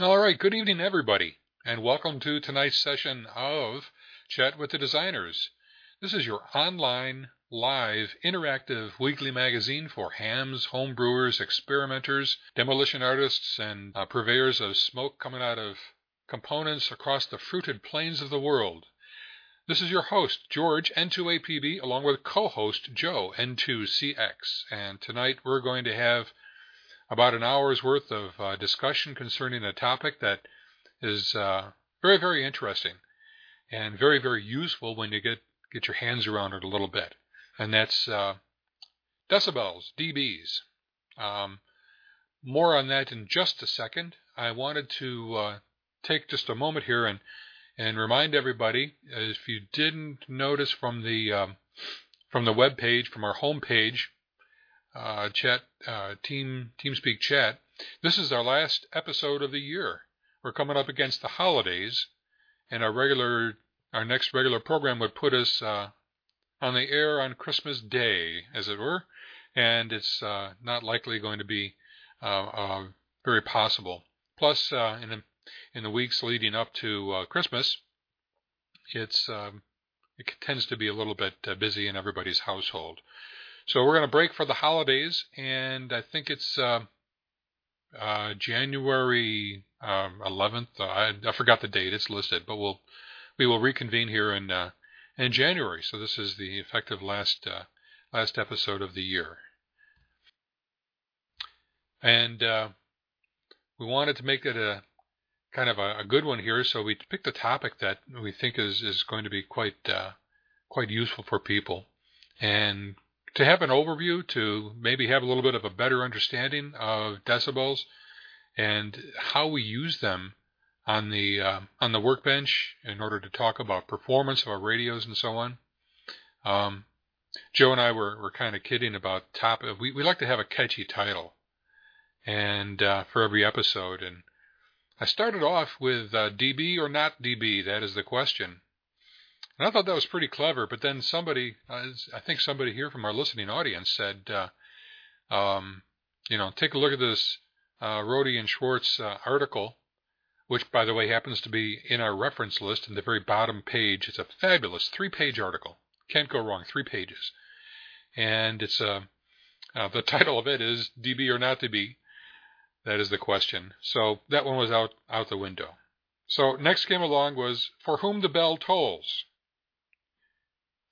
All right, good evening, everybody, and welcome to tonight's session of Chat with the Designers. This is your online, live, interactive weekly magazine for hams, homebrewers, experimenters, demolition artists, and uh, purveyors of smoke coming out of components across the fruited plains of the world. This is your host, George, N2APB, along with co host Joe, N2CX, and tonight we're going to have about an hour's worth of uh, discussion concerning a topic that is uh, very, very interesting and very, very useful when you get, get your hands around it a little bit. And that's uh, decibels, dBs. Um, more on that in just a second. I wanted to uh, take just a moment here and and remind everybody, if you didn't notice from the um, from the web page, from our home page, uh, chat uh, team TeamSpeak chat. This is our last episode of the year. We're coming up against the holidays, and our regular our next regular program would put us uh, on the air on Christmas Day, as it were, and it's uh, not likely going to be uh, uh, very possible. Plus, in the in the weeks leading up to Christmas, it's um, it tends to be a little bit busy in everybody's household. So we're going to break for the holidays, and I think it's uh, uh, January um, 11th. Uh, I, I, forgot the date; it's listed, but we'll we will reconvene here in uh, in January. So this is the effective last uh, last episode of the year, and uh, we wanted to make it a kind of a, a, good one here. So we picked a topic that we think is is going to be quite quite useful for people, and to have an overview, to maybe have a little bit of a better understanding of decibels and how we use them on the uh, on the workbench in order to talk about performance of our radios and so on. Um, Joe and I were, were kind of kidding about top. We we like to have a catchy title, and uh, for every episode. And I started off with uh, DB or not DB. That is the question. And I thought that was pretty clever. But then somebody, uh, I think somebody here from our listening audience said, uh, um, you know, take a look at this uh, Rohde and Schwarz uh, article, which, by the way, happens to be in our reference list in the very bottom page. It's a fabulous three-page article. Can't go wrong. Three pages, and it's a. Uh, uh, the title of it is DB or not DB. That is the question. So that one was out out the window. So next came along was For Whom the Bell Tolls.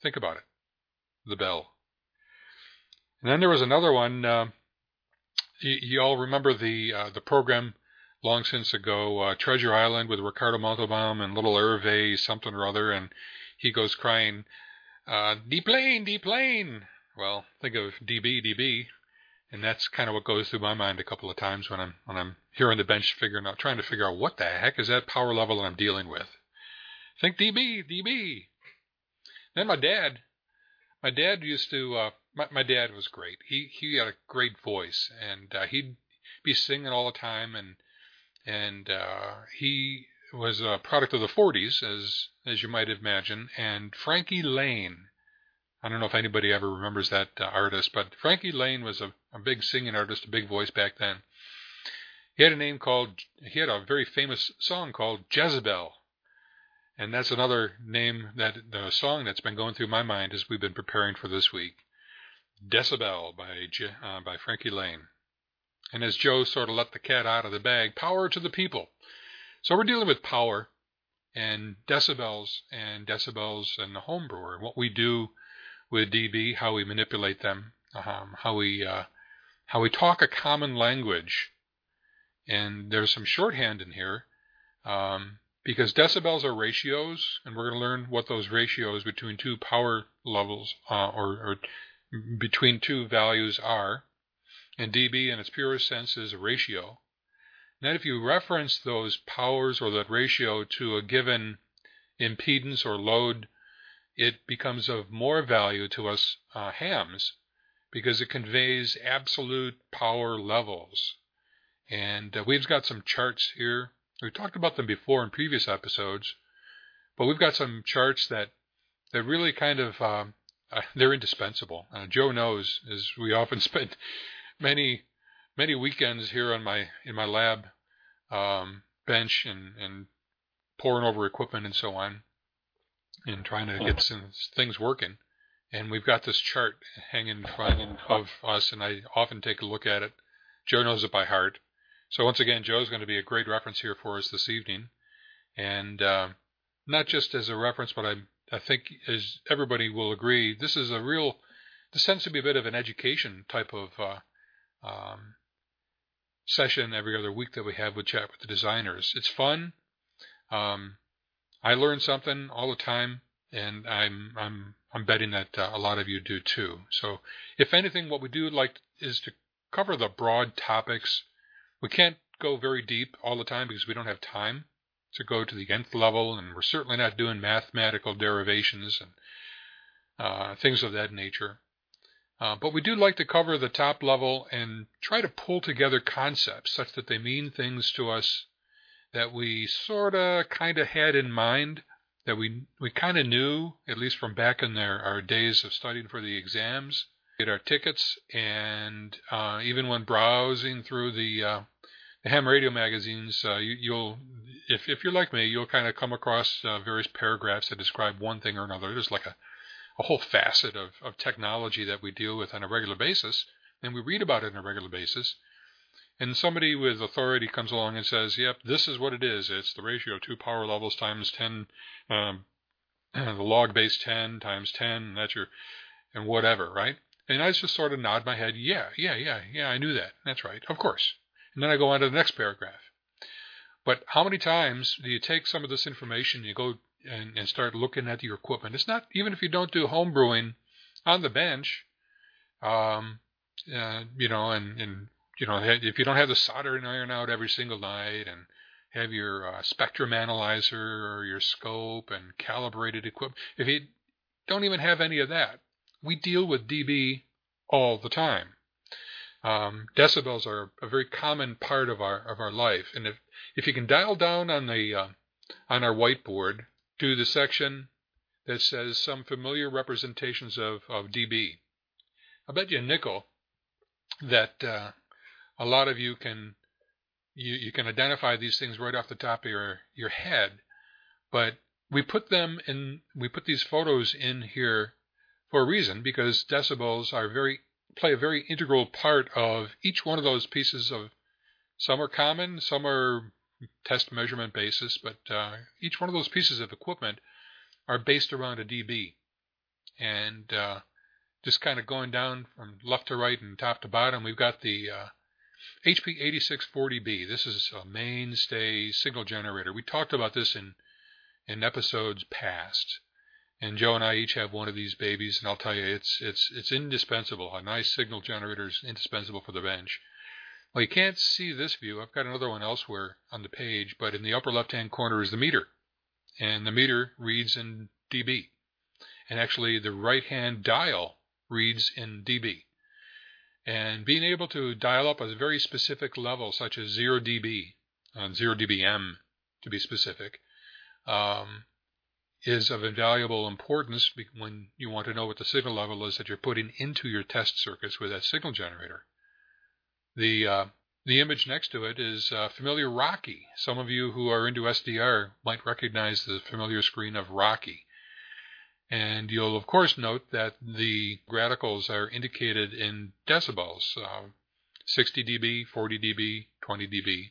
Think about it. The bell. And then there was another one. Uh, you, all remember the uh, the program long since ago, uh, Treasure Island with Ricardo Montalban and little Hervé something or other, and he goes crying, uh, "Deplane, deplane." Well, think of DB, DB, and that's kind of what goes through my mind a couple of times when I'm when I'm here on the bench figuring out, trying to figure out what the heck is that power level that I'm dealing with. Think DB, DB. Then my dad, my dad used to. Uh, my, my dad was great. He he had a great voice, and uh, he'd be singing all the time, and and uh, he was a product of the 40s, as as you might imagine. And Frankie Laine, I don't know if anybody ever remembers that uh, artist, but Frankie Laine was a, a big singing artist, a big voice back then. He had a name called. He had a very famous song called Jezebel. And that's another name that the song that's been going through my mind as we've been preparing for this week. Decibel by uh, by Frankie Laine. And as Joe sort of let the cat out of the bag, power to the people. So we're dealing with power and decibels and decibels and the homebrewer. What we do with DB, how we manipulate them, um, how we uh, how we talk a common language. And there's some shorthand in here. Um, because decibels are ratios, and we're going to learn what those ratios between two power levels uh, or, or, between two values are. And dB in its purest sense is a ratio. Then if you reference those powers or that ratio to a given impedance or load, it becomes of more value to us uh, hams because it conveys absolute power levels. And uh, we've got some charts here we talked about them before in previous episodes, but we've got some charts that that really kind of um, uh, they're indispensable. Uh, Joe knows, as we often spend many many weekends here on my in my lab, um, bench and, and pouring over equipment and so on and trying to get some things working. And we've got this chart hanging in front of us, and I often take a look at it. Joe knows it by heart. So once again, Joe's going to be a great reference here for us this evening, and uh, not just as a reference, but I I think as everybody will agree, this is a real. This tends to be a bit of an education type of uh, um, session every other week that we have with chat with the designers. It's fun. Um, I learn something all the time, and I'm I'm I'm betting that uh, a lot of you do too. So, if anything, what we do like is to cover the broad topics. We can't go very deep all the time because we don't have time to go to the nth level, and we're certainly not doing mathematical derivations and uh, things of that nature. Uh, but we do like to cover the top level and try to pull together concepts such that they mean things to us that we sort of kind of had in mind, that we we kind of knew, at least from back in their, our days of studying for the exams, get our tickets, and uh, even when browsing through the uh, the ham radio magazines, uh, you, will if if you're like me, you'll kind of come across uh, various paragraphs that describe one thing or another. There's like a a whole facet of, of technology that we deal with on a regular basis, and we read about it on a regular basis. And somebody with authority comes along and says, "Yep, this is what it is. It's the ratio of two power levels times ten, um, the log base ten times ten. And that's your, and whatever, right?" And I just sort of nod my head, "Yeah, yeah, yeah, yeah. I knew that. That's right, of course." And then I go on to the next paragraph. But how many times do you take some of this information, you go and, and start looking at your equipment. It's not even if you don't do home brewing on the bench, um, uh, you know, and, and you know if you don't have the soldering iron out every single night and have your uh, spectrum analyzer or your scope and calibrated equipment, if you don't even have any of that, we deal with dB all the time. Um, decibels are a very common part of our of our life, and if if you can dial down on the uh, on our whiteboard to the section that says some familiar representations of, of dB. I bet you a nickel that uh, a lot of you can you, you can identify these things right off the top of your, your head, but we put them in we put these photos in here for a reason because decibels are very play a very integral part of each one of those pieces of some are common, some are test measurement basis, but uh, each one of those pieces of equipment are based around a dB. And uh, just kind of going down from left to right and top to bottom, we've got the uh, HP 8640B. This is a mainstay signal generator. We talked about this in in episodes past. And Joe and I each have one of these babies, and I'll tell you, it's it's it's indispensable. A nice signal generator is indispensable for the bench. Well, you can't see this view. I've got another one elsewhere on the page, but in the upper left-hand corner is the meter. And the meter reads in dB. And actually, the right-hand dial reads in dB. And being able to dial up a very specific level, such as 0 dB, uh, 0 dBm to be specific, um, is of invaluable importance when you want to know what the signal level is that you're putting into your test circuits with that signal generator. The uh, the image next to it is uh, familiar Rocky. Some of you who are into SDR might recognize the familiar screen of Rocky. And you'll of course note that the radicals are indicated in decibels, uh, 60 dB, 40 dB, 20 dB.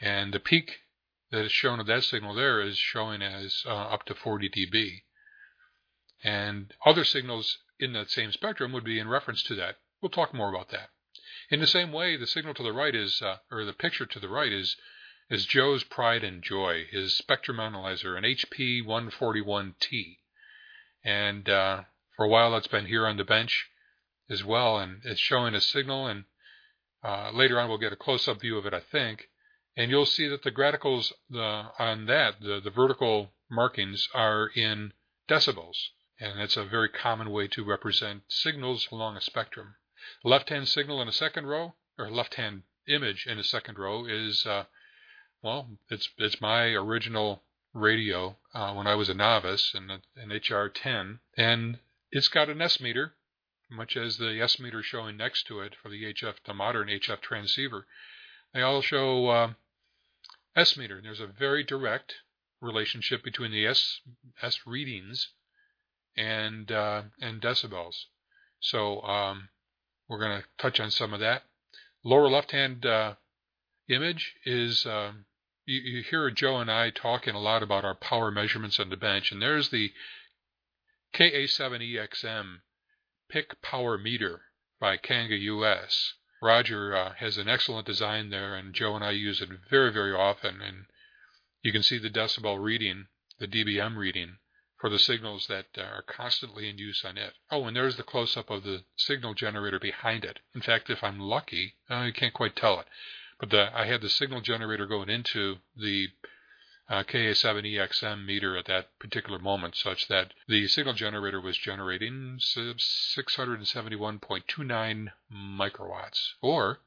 And the peak that is shown of that signal there is showing as uh, up to 40 dB. And other signals in that same spectrum would be in reference to that. We'll talk more about that. In the same way, the signal to the right is, uh, or the picture to the right is, is Joe's pride and joy, his spectrum analyzer, an HP 141T. And uh, for a while, it's been here on the bench as well, and it's showing a signal. And uh, later on, we'll get a close-up view of it, I think. And you'll see that the graticals the, on that, the, the vertical markings, are in decibels. And it's a very common way to represent signals along a spectrum left-hand signal in a second row, or left-hand image in a second row is, uh, well, it's it's my original radio uh, when I was a novice in an HR10, and it's got an S meter, much as the S meter showing next to it for the HF, the modern HF transceiver. They all show uh, S meter. There's a very direct relationship between the S S readings and uh, and decibels. So um, we're going to touch on some of that. Lower left-hand uh, image is um, you, you, hear Joe and I talking a lot about our power measurements on the bench, and there's the KA7EXM PIC Power Meter by Kanga US. Roger uh, has an excellent design there, and Joe and I use it very, very often. And you can see the decibel reading, the dBm reading, for the signals that are constantly in use on it. Oh, and there's the close-up of the signal generator behind it. In fact, if I'm lucky, uh, you can't quite tell it, but the, I had the signal generator going into the uh, KA7EXM meter at that particular moment, such that the signal generator was generating 671.29 microwatts, or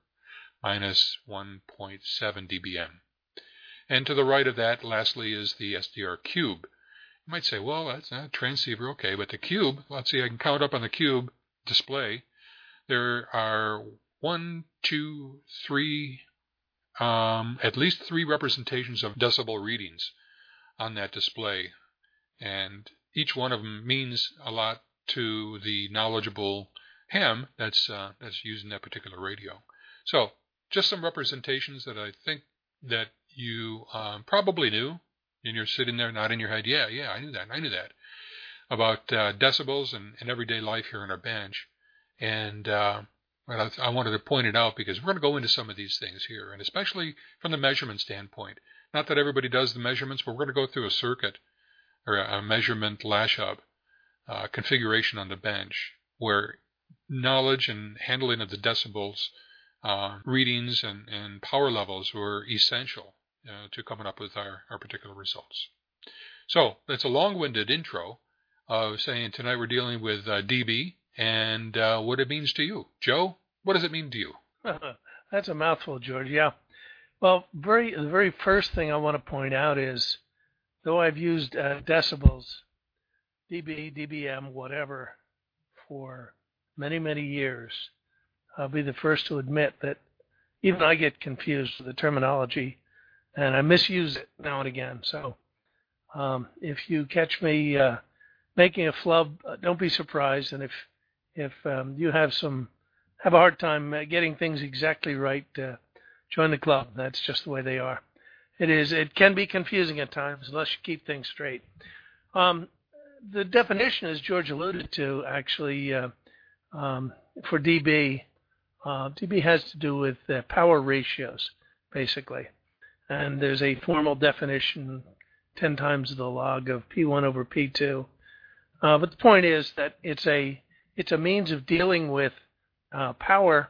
minus 1.7 dBm. And to the right of that, lastly, is the SDR cube. You might say, well, that's a transceiver, okay, but the cube, let's see, I can count up on the cube display. There are one, two, three, um, at least three representations of decibel readings on that display. And each one of them means a lot to the knowledgeable ham that's, uh, that's using that particular radio. So just some representations that I think that you um, probably knew, and you're sitting there nodding your head, yeah, yeah, I knew that, I knew that, about uh, decibels and, and, everyday life here on our bench. And uh, I, I wanted to point it out because we're going to go into some of these things here, and especially from the measurement standpoint. Not that everybody does the measurements, but we're going to go through a circuit or a, measurement lash up uh, configuration on the bench where knowledge and handling of the decibels, uh, readings, and, and power levels were essential uh, to coming up with our, our particular results. So that's a long-winded intro of saying tonight we're dealing with uh, dB and uh, what it means to you. Joe, what does it mean to you? That's a mouthful, George. Yeah. Well, very the very first thing I want to point out is, though I've used uh, decibels, dB, dBm, whatever, for many many years, I'll be the first to admit that even I get confused with the terminology, and I misuse it now and again. So, um, if you catch me uh, making a flub, uh, don't be surprised, and if if um, you have some have a hard time uh, getting things exactly right, uh, join the club. That's just the way they are. It is. It can be confusing at times unless you keep things straight. Um, the definition, as George alluded to, actually uh, um, for DB, uh, DB has to do with power ratios, basically, and there's a formal definition, 10 times the log of P1 over P2. Uh, but the point is that it's a it's a means of dealing with uh, power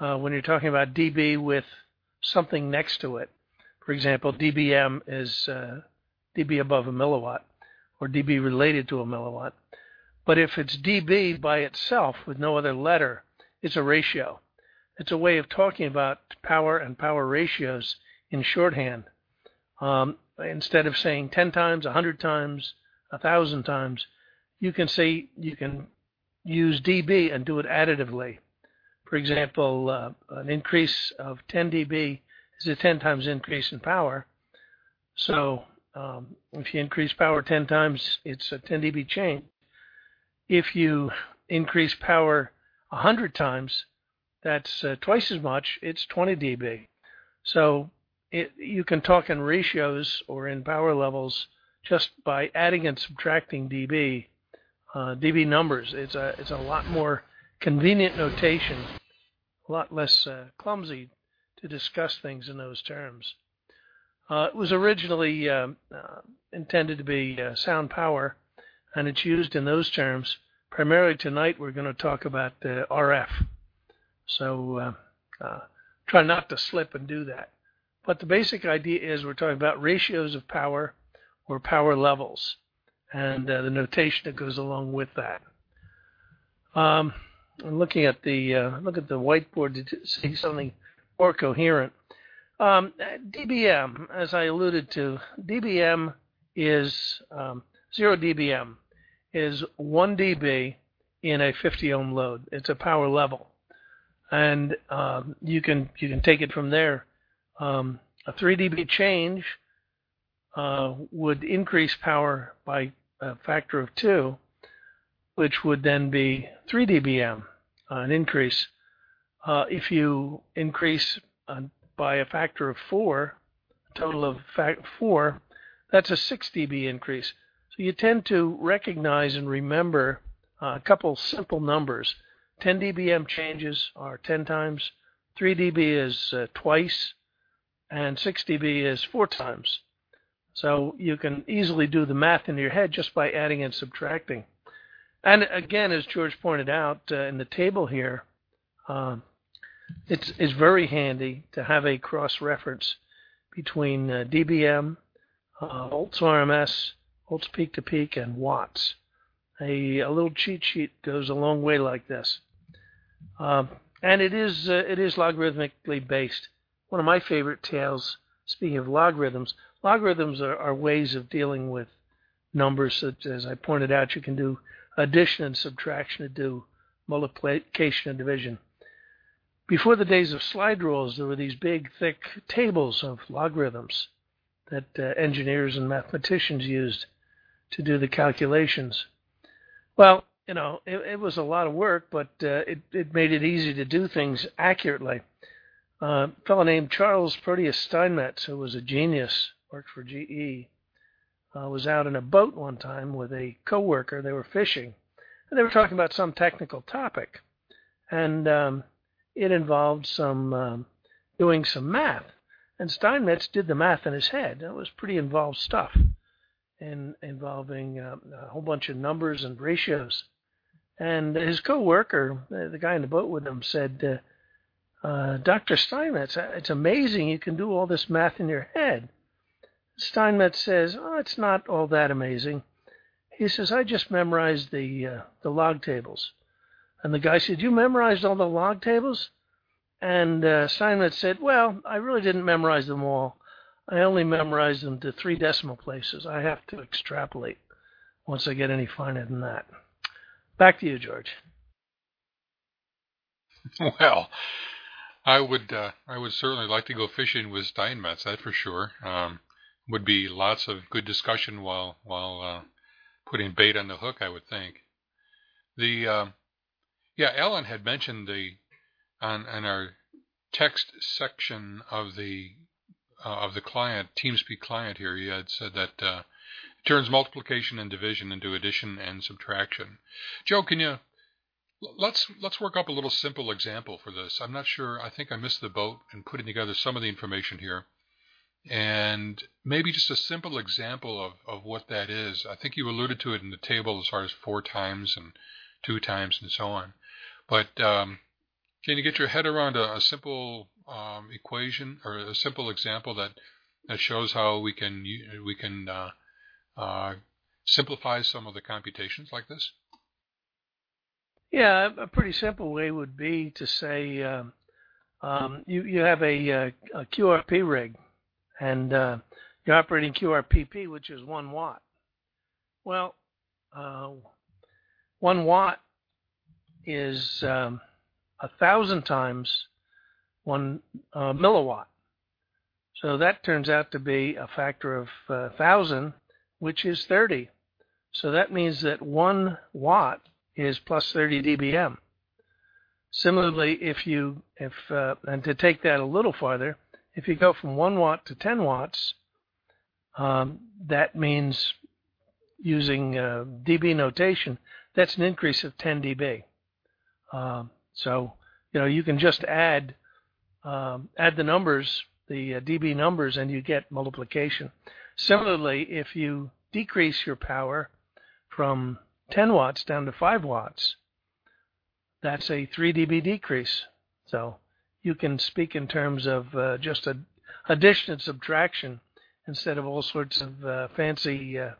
uh, when you're talking about dB with something next to it. For example, dBm is uh, dB above a milliwatt or dB related to a milliwatt. But if it's dB by itself with no other letter, it's a ratio. It's a way of talking about power and power ratios in shorthand. Um, instead of saying 10 times, 100 times, 1,000 times, you can say you can use dB and do it additively. For example, uh, an increase of 10 dB is a 10 times increase in power. So um, if you increase power 10 times, it's a 10 dB change. If you increase power 100 times, that's uh, twice as much. It's 20 dB. So it, you can talk in ratios or in power levels just by adding and subtracting dB uh, dB numbers. It's a it's a lot more convenient notation, a lot less uh, clumsy to discuss things in those terms. Uh, it was originally um, uh, intended to be uh, sound power, and it's used in those terms. Primarily tonight, we're going to talk about RF. So uh, try not to slip and do that. But the basic idea is we're talking about ratios of power or power levels and uh, the notation that goes along with that. Um, I'm looking at the uh, look at the whiteboard to see something more coherent. Um, dBm, as I alluded to, dBm is um, zero dBm is one dB in a 50 ohm load. It's a power level, and um, you can you can take it from there. Um, a 3 dB change uh, would increase power by a factor of 2, which would then be 3 dBm, uh, an increase. Uh, if you increase uh, by a factor of 4, a total of 4, that's a 6 dB increase. So you tend to recognize and remember uh, a couple simple numbers. 10 dBm changes are 10 times, 3 dB is uh, twice, and 6 dB is four times. So you can easily do the math in your head just by adding and subtracting. And again, as George pointed out uh, in the table here, uh, it's, it's very handy to have a cross reference between uh, dBm, uh, volts RMS, volts peak to peak, and watts. A, a little cheat sheet goes a long way like this. Um, and it is uh, it is logarithmically based. One of my favorite tales, speaking of logarithms, logarithms are, are ways of dealing with numbers such as I pointed out. You can do addition and subtraction to do multiplication and division. Before the days of slide rules, there were these big, thick tables of logarithms that uh, engineers and mathematicians used to do the calculations. Well, you know, it, it was a lot of work, but uh, it, it made it easy to do things accurately. Uh, a fellow named Charles Proteus Steinmetz, who was a genius, worked for GE, uh, was out in a boat one time with a coworker. They were fishing, and they were talking about some technical topic, and um, it involved some um, doing some math. And Steinmetz did the math in his head. It was pretty involved stuff, and involving uh, a whole bunch of numbers and ratios. And his coworker, the guy in the boat with him, said, uh, uh, "Dr. Steinmetz, uh, it's amazing you can do all this math in your head." Steinmetz says, "Oh, it's not all that amazing." He says, "I just memorized the uh, the log tables." And the guy said, "You memorized all the log tables?" And uh, Steinmetz said, "Well, I really didn't memorize them all. I only memorized them to three decimal places. I have to extrapolate once I get any finer than that." Back to you, George. Well, I would uh, I would certainly like to go fishing with Steinmetz. That for sure. Um, would be lots of good discussion while while uh, putting bait on the hook. I would think. The uh, yeah, Ellen had mentioned the on, on our text section of the uh, of the client TeamSpeak client here. He had said that uh, turns multiplication and division into addition and subtraction. Joe, can you let's let's work up a little simple example for this. I'm not sure. I think I missed the boat in putting together some of the information here, and maybe just a simple example of of what that is. I think you alluded to it in the table as far as four times and two times and so on. But um, can you get your head around a, a simple um, equation or a simple example that that shows how we can we can uh, uh, simplify some of the computations like this? Yeah, a pretty simple way would be to say um, um, you you have a, a, a QRP rig, and uh, you're operating QRPP, which is one watt. Well, uh, one watt is um, a thousand times one uh, milliwatt. So that turns out to be a factor of uh, thousand which is 30. So that means that 1 watt is plus 30 dBm. Similarly, if you, if, uh, and to take that a little farther, if you go from 1 watt to 10 watts, um, that means using uh, dB notation, that's an increase of 10 dB. Um, so, you know, you can just add um, add the numbers, the uh, dB numbers, and you get multiplication. Similarly, if you decrease your power from 10 watts down to 5 watts, that's a 3 dB decrease. So you can speak in terms of uh, just a addition and subtraction instead of all sorts of uh, fancy uh,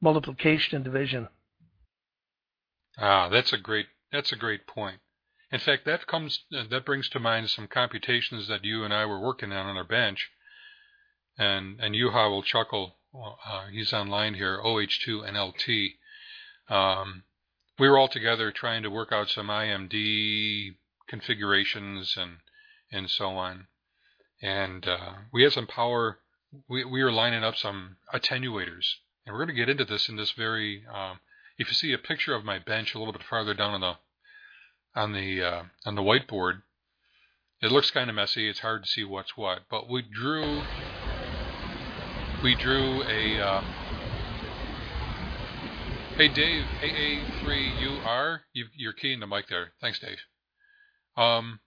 multiplication and division. Ah, that's a great that's a great point. In fact, that comes uh, that brings to mind some computations that you and I were working on on our bench, and and Juha will chuckle. Uh, he's online here. OH2NLT. Um, we were all together trying to work out some IMD configurations and and so on. and uh, we had some power. We we were lining up some attenuators, and we're going to get into this in this very. Um, if you see a picture of my bench a little bit farther down on the on the uh, on the whiteboard, it looks kind of messy. It's hard to see what's what, but we drew we drew a. Uh, hey Dave, AA3UR, you, you're keying the mic there. Thanks, Dave. Um,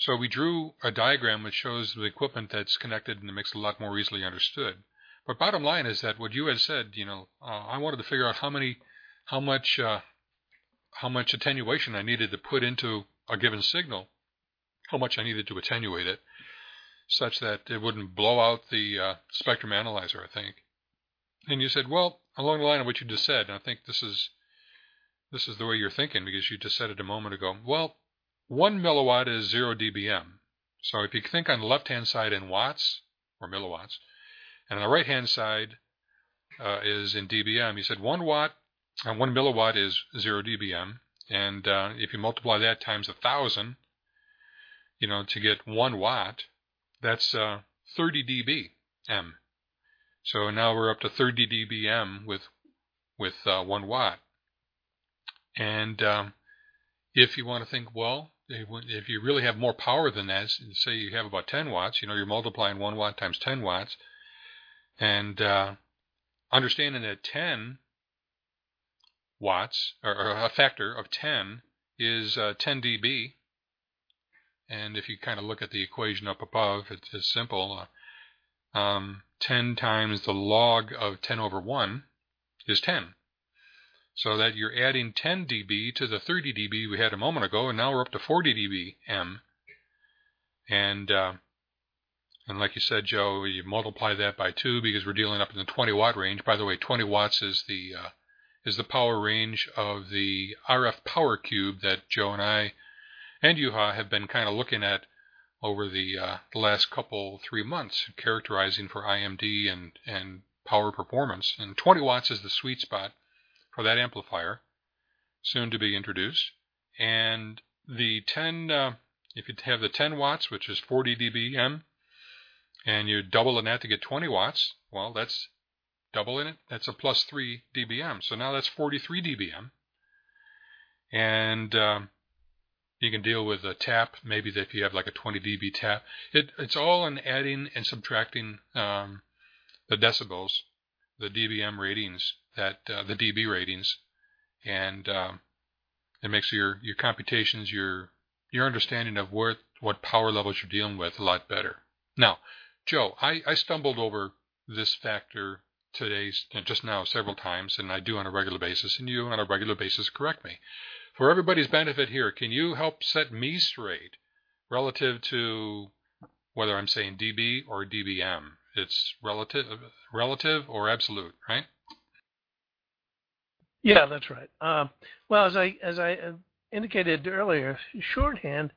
so we drew a diagram which shows the equipment that's connected and it makes it a lot more easily understood. But bottom line is that what you had said, you know, uh, I wanted to figure out how many, how much, uh, how much attenuation I needed to put into a given signal, how much I needed to attenuate it, such that it wouldn't blow out the uh, spectrum analyzer. I think. And you said, well, along the line of what you just said, and I think this is this is the way you're thinking because you just said it a moment ago. Well, 1 milliwatt is 0 dBm. So if you think on the left-hand side in watts or milliwatts, and on the right-hand side uh, is in dBm, you said 1 watt, and 1 milliwatt is 0 dBm. And uh, if you multiply that times a 1,000, you know, to get 1 watt, that's uh, 30 dBm. So now we're up to 30 dBm with with uh, 1 watt. And um, if you want to think, well, if you really have more power than that, say you have about 10 watts, you know, you're multiplying 1 watt times 10 watts, and uh, understanding that 10 watts, or, or, a factor of 10, is uh, 10 dB. And if you kind of look at the equation up above, it's, it's simple. Uh, um, 10 times the log of 10 over 1 is 10 so that you're adding 10 dB to the 30 dB we had a moment ago, and now we're up to 40 dB M. And uh, and like you said, Joe, you multiply that by two because we're dealing up in the 20 watt range. By the way, 20 watts is the uh, is the power range of the RF power cube that Joe and I and Juha have been kind of looking at over the, uh, the last couple three months, characterizing for IMD and and power performance. And 20 watts is the sweet spot for that amplifier, soon to be introduced. And the 10, uh, if you have the 10 watts, which is 40 dBm, and you double that to get 20 watts, well, that's double in it. That's a plus 3 dBm. So now that's 43 dBm. And um, you can deal with a tap, maybe if you have like a 20 dB tap. It, it's all in adding and subtracting um, the decibels, the dBm ratings that uh, the dB ratings, and um, it makes your your computations, your your understanding of where what power levels you're dealing with a lot better. Now, Joe, I, I stumbled over this factor today just now several times, and I do on a regular basis, and you on a regular basis correct me. For everybody's benefit here, can you help set me straight relative to whether I'm saying dB or dBm? It's relative, relative or absolute, right? Yeah, that's right. Um, well, as I as I indicated earlier, shorthand,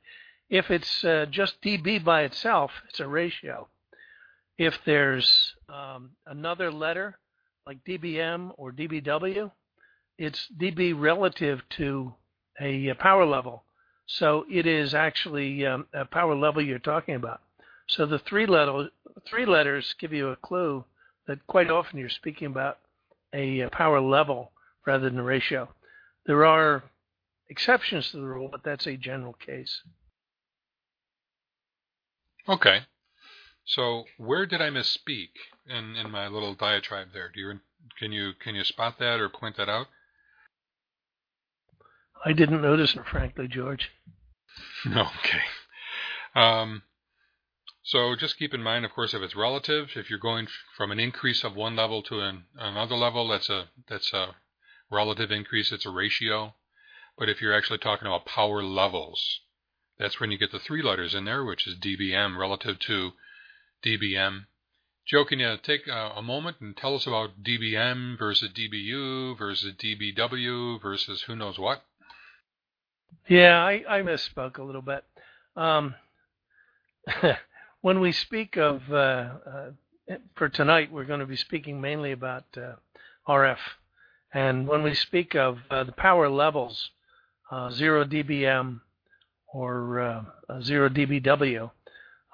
if it's uh, just dB by itself, it's a ratio. If there's um, another letter like dBm or dBW, it's dB relative to a, power level. So it is actually um, a power level you're talking about. So the three letter three letters give you a clue that quite often you're speaking about a, a power level rather than a ratio. There are exceptions to the rule, but that's a general case. Okay. So where did I misspeak in, in my little diatribe there? Do you can you can you spot that or point that out? I didn't notice it, frankly, George. okay. Um, so just keep in mind, of course, if it's relative, if you're going from an increase of one level to an, another level, that's a that's a relative increase, it's a ratio. But if you're actually talking about power levels, that's when you get the three letters in there, which is dBm relative to dBm. Joe, can you take a, a moment and tell us about dBm versus dBu versus dBw versus who knows what? Yeah, I, I misspoke a little bit. Um, when we speak of, uh, uh, for tonight, we're going to be speaking mainly about uh, RF and when we speak of the power levels, uh, 0 dBm or uh, 0 dBW,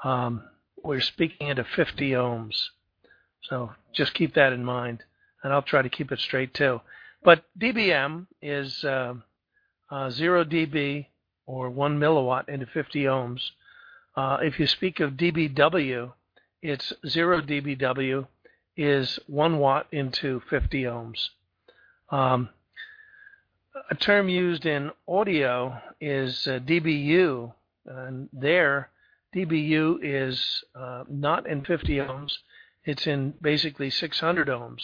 um, we're speaking into 50 ohms. So just keep that in mind, and I'll try to keep it straight too. But dBm is uh, uh, 0 dB or 1 milliwatt into 50 ohms. Uh, if you speak of dBW, it's 0 dBW is 1 watt into 50 ohms. Um, a term used in audio is uh, dBu, and there dBu is uh, not in 50 ohms, it's in basically 600 ohms.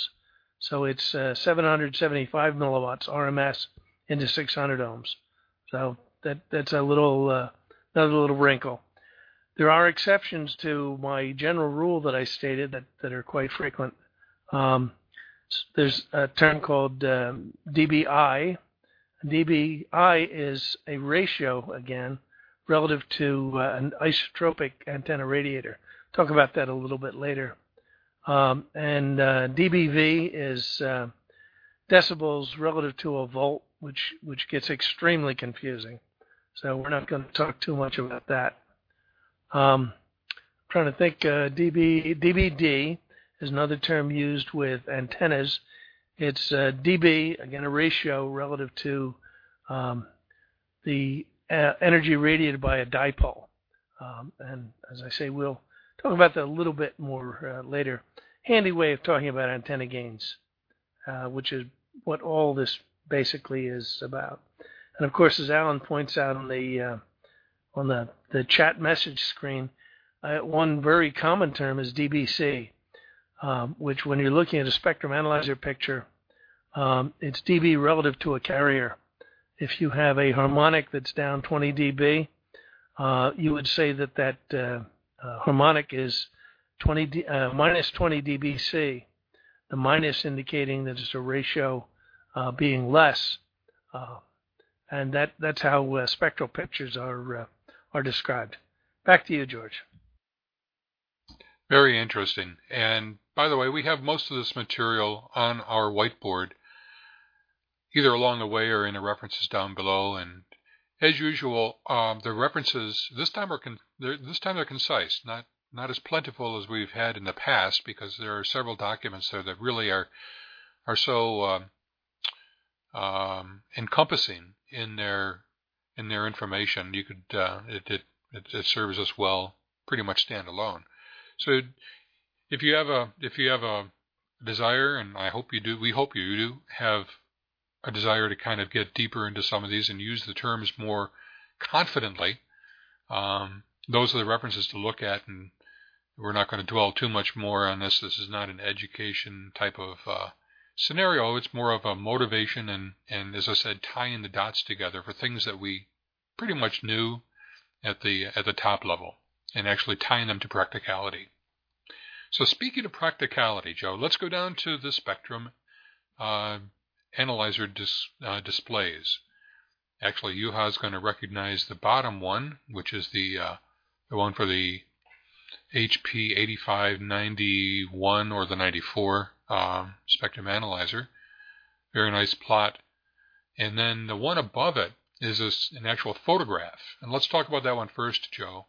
So it's uh, 775 milliwatts RMS into 600 ohms. So that that's a little uh, another little wrinkle. There are exceptions to my general rule that I stated that, that are quite frequent. Um, there's a term called um, dBi. dBi is a ratio again relative to uh, an isotropic antenna radiator. Talk about that a little bit later. Um, and uh, dBV is uh, decibels relative to a volt, which which gets extremely confusing. So we're not going to talk too much about that. Um, trying to think. Uh, dB dBd is another term used with antennas. It's uh, dB again a ratio relative to um, the uh, energy radiated by a dipole. Um, and as I say, we'll talk about that a little bit more uh, later. Handy way of talking about antenna gains, uh, which is what all this basically is about. And of course, as Alan points out in the uh, on the, the chat message screen, uh, one very common term is DBC, um, which when you're looking at a spectrum analyzer picture, um, it's dB relative to a carrier. If you have a harmonic that's down 20 dB, uh, you would say that that uh, uh, harmonic is 20 D, uh, minus 20 dBc. The minus indicating that it's a ratio uh, being less, and that that's how spectral pictures are are described. Back to you, George. Very interesting. And by the way, we have most of this material on our whiteboard either along the way or in the references down below. And as usual, um, the references this time are con- this time they're concise, not not as plentiful as we've had in the past, because there are several documents there that really are are so um, um, encompassing in their in their information. You could uh, it, it it serves us well, pretty much standalone. So if you have a if you have a desire, and I hope you do, we hope you do have a desire to kind of get deeper into some of these and use the terms more confidently, um, those are the references to look at. And we're not going to dwell too much more on this. This is not an education type of uh, scenario. It's more of a motivation and, and, as I said, tying the dots together for things that we pretty much knew at the at the top level, and actually tying them to practicality. So speaking of practicality, Joe, let's go down to the spectrum. Uh, analyzer dis, uh, displays. Actually, Juha is going to recognize the bottom one, which is the uh, the one for the HP 8591 or the 94 um, spectrum analyzer. Very nice plot. And then the one above it is a, an actual photograph. And let's talk about that one first, Joe.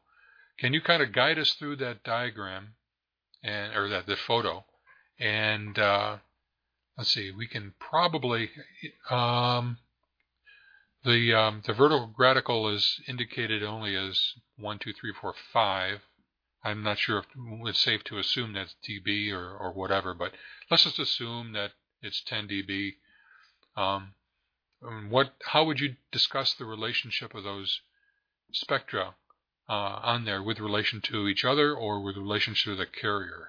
Can you kind of guide us through that diagram and or that the photo and uh, let's see, we can probably um, the um, the vertical radical is indicated only as one, two, three, four, five. I'm not sure if it's safe to assume that's dB or, or whatever, but let's just assume that it's 10 dB. Um, what? How would you discuss the relationship of those spectra uh, on there with relation to each other or with relation to the carrier?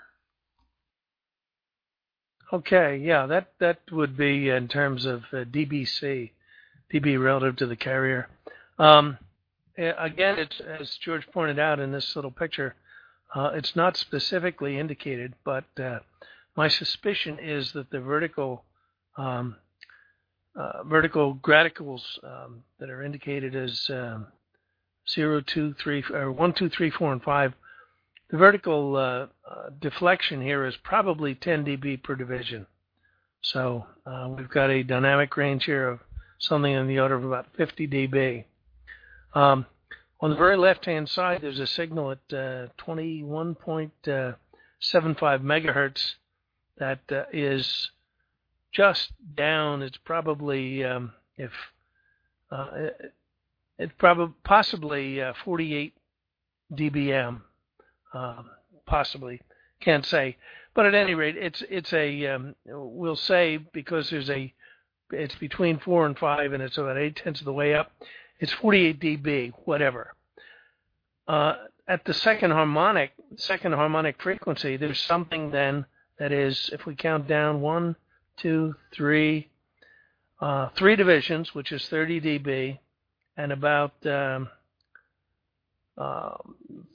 Okay, yeah, that that would be in terms of uh, DBC, DB relative to the carrier. Um, again, it's as George pointed out in this little picture, uh, it's not specifically indicated, but uh, my suspicion is that the vertical um, uh, vertical graticles um, that are indicated as um, 0, 2, 3, or 1, 2, 3, 4, and 5 the vertical uh, uh, deflection here is probably 10 dB per division. So uh, we've got a dynamic range here of something in the order of about 50 dB. Um, On the very left-hand side, there's a signal at uh, 21.75 megahertz that uh, is just down. It's probably um, if uh, it, probably possibly uh, 48 dBm, um, possibly can't say. But at any rate, it's it's a um, we'll say because there's a it's between four and five, and it's about eight tenths of the way up. It's 48 dB, whatever. Uh, at the second harmonic, second harmonic frequency, there's something then that is, if we count down one, two, three, uh, three divisions, which is 30 dB, and about um, uh,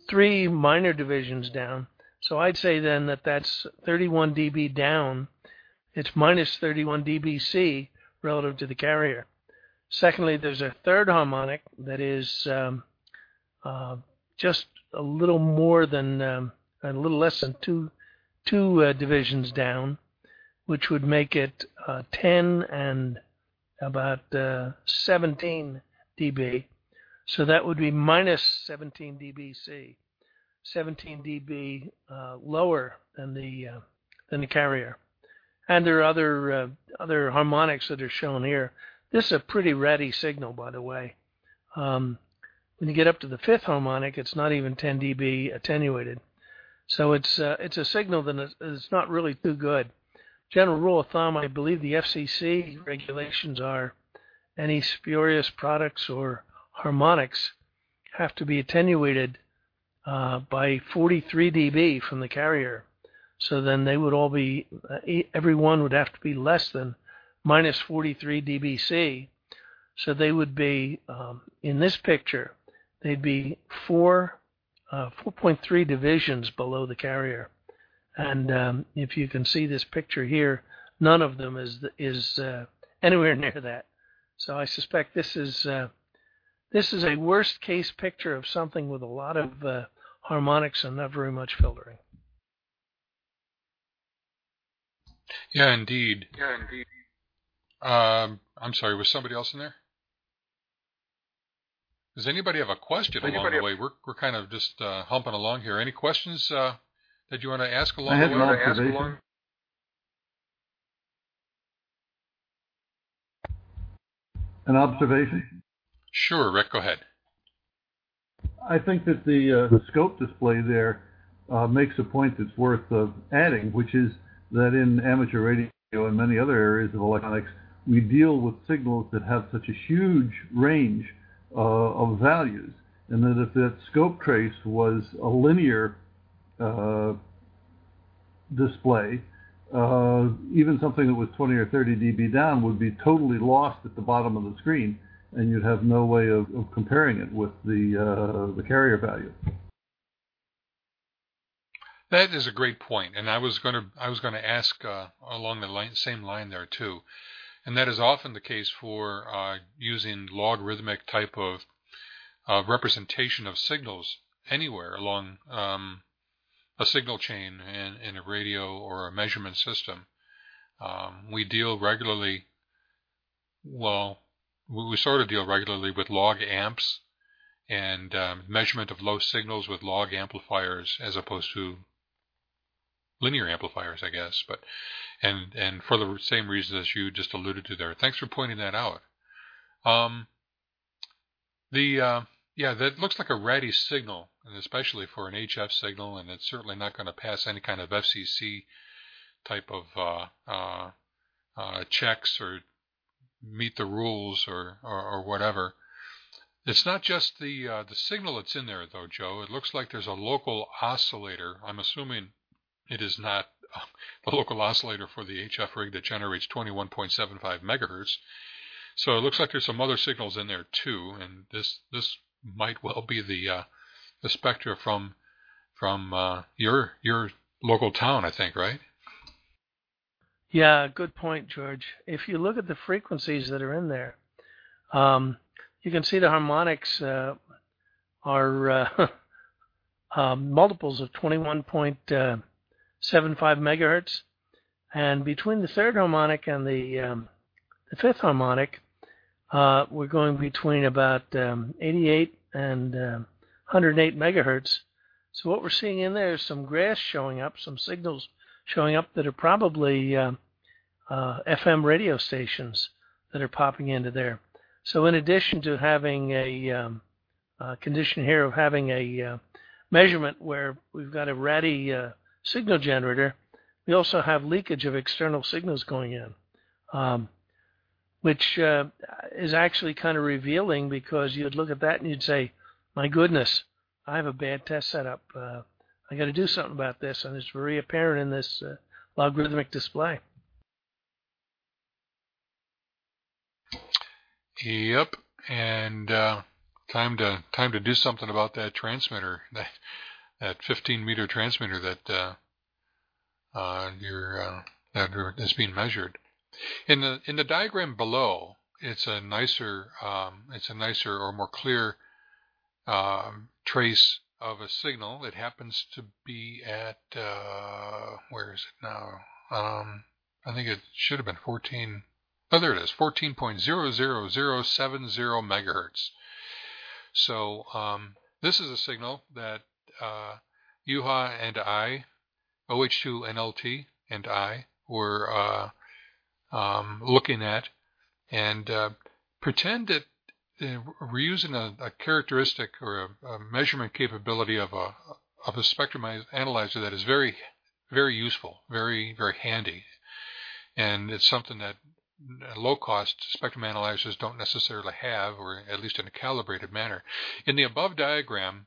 three minor divisions down. So I'd say then that that's 31 dB down. It's minus 31 dBc relative to the carrier. Secondly, there's a third harmonic that is um, uh, just a little more than um, a little less than two two uh, divisions down, which would make it uh, 10 and about uh, 17 dB. So that would be minus 17 dBc, 17 dB uh, lower than the uh, than the carrier. And there are other other harmonics that are shown here. This is a pretty ready signal, by the way. Um, when you get up to the fifth harmonic, it's not even 10 dB attenuated. So it's uh, it's a signal that is not really too good. General rule of thumb, I believe the FCC regulations are any spurious products or harmonics have to be attenuated uh, by 43 dB from the carrier. So then they would all be, uh, every one would have to be less than minus 43 dBc. So they would be, um, in this picture, they'd be four, uh, 4.3 divisions below the carrier. And um, if you can see this picture here, none of them is is uh, anywhere near that. So I suspect this is uh, this is a worst case picture of something with a lot of uh, harmonics and not very much filtering. Yeah, indeed. Yeah, indeed. Um, I'm sorry, was somebody else in there? Does anybody have a question along the way? We're we're kind of just uh, humping along here. Any questions uh, that you want to ask along I the way? An observation. An observation. Sure, Rick. Go ahead. I think that the uh, the scope display there uh, makes a point that's worth adding, which is that in amateur radio and many other areas of electronics, we deal with signals that have such a huge range uh, of values, and that if that scope trace was a linear uh, display, uh, even something that was 20 or 30 dB down would be totally lost at the bottom of the screen, and you'd have no way of, of comparing it with the uh, the carrier value. That is a great point, and I was going to I was going to ask uh, along the line, same line there too, and that is often the case for uh, using logarithmic type of uh, representation of signals anywhere along um, a signal chain in, in, a radio or a measurement system. Um, we deal regularly, well, we sort of deal regularly with log amps and um, measurement of low signals with log amplifiers as opposed to linear amplifiers, I guess. But and and for the same reasons as you just alluded to there. Thanks for pointing that out. Um, the uh, yeah, that looks like a ready signal, and especially for an HF signal, and it's certainly not going to pass any kind of FCC type of uh, uh, uh, checks or meet the rules or, or, or whatever. It's not just the uh, the signal that's in there, though, Joe. It looks like there's a local oscillator. I'm assuming it is not uh, the local oscillator for the HF rig that generates 21.75 megahertz. So it looks like there's some other signals in there too, and this this might well be the uh, the spectra from from uh, your your local town, I think, right? Yeah, good point, George. If you look at the frequencies that are in there, um, you can see the harmonics uh, are uh, um, multiples of 21.75 megahertz, and between the third harmonic and the um, the fifth harmonic, uh, we're going between about um, 88 and um, 108 megahertz. So what we're seeing in there is some grass showing up, some signals showing up that are probably uh, uh, FM radio stations that are popping into there. So in addition to having a um, uh, condition here of having a uh, measurement where we've got a ratty uh, signal generator, we also have leakage of external signals going in, um, which uh, is actually kind of revealing because you'd look at that and you'd say, "My goodness, I have a bad test setup. Uh, I got to do something about this," and it's very apparent in this uh, logarithmic display. Yep, and uh, time to time to do something about that transmitter, that 15 meter transmitter that uh, uh, you're uh, that is being measured. In the in the diagram below, it's a nicer um, it's a nicer or more clear um, trace of a signal. It happens to be at uh, where is it now? Um, I think it should have been 14. Oh, there it is, 14.00070 megahertz. So um, this is a signal that uh, Juha and I, OH2NLT and I, were uh, um, looking at, and uh, pretend that uh, we're using a, a characteristic or a, a, measurement capability of a of a spectrum analyzer that is very very useful, very very handy, and it's something that low cost spectrum analyzers don't necessarily have, or at least in a calibrated manner. In the above diagram,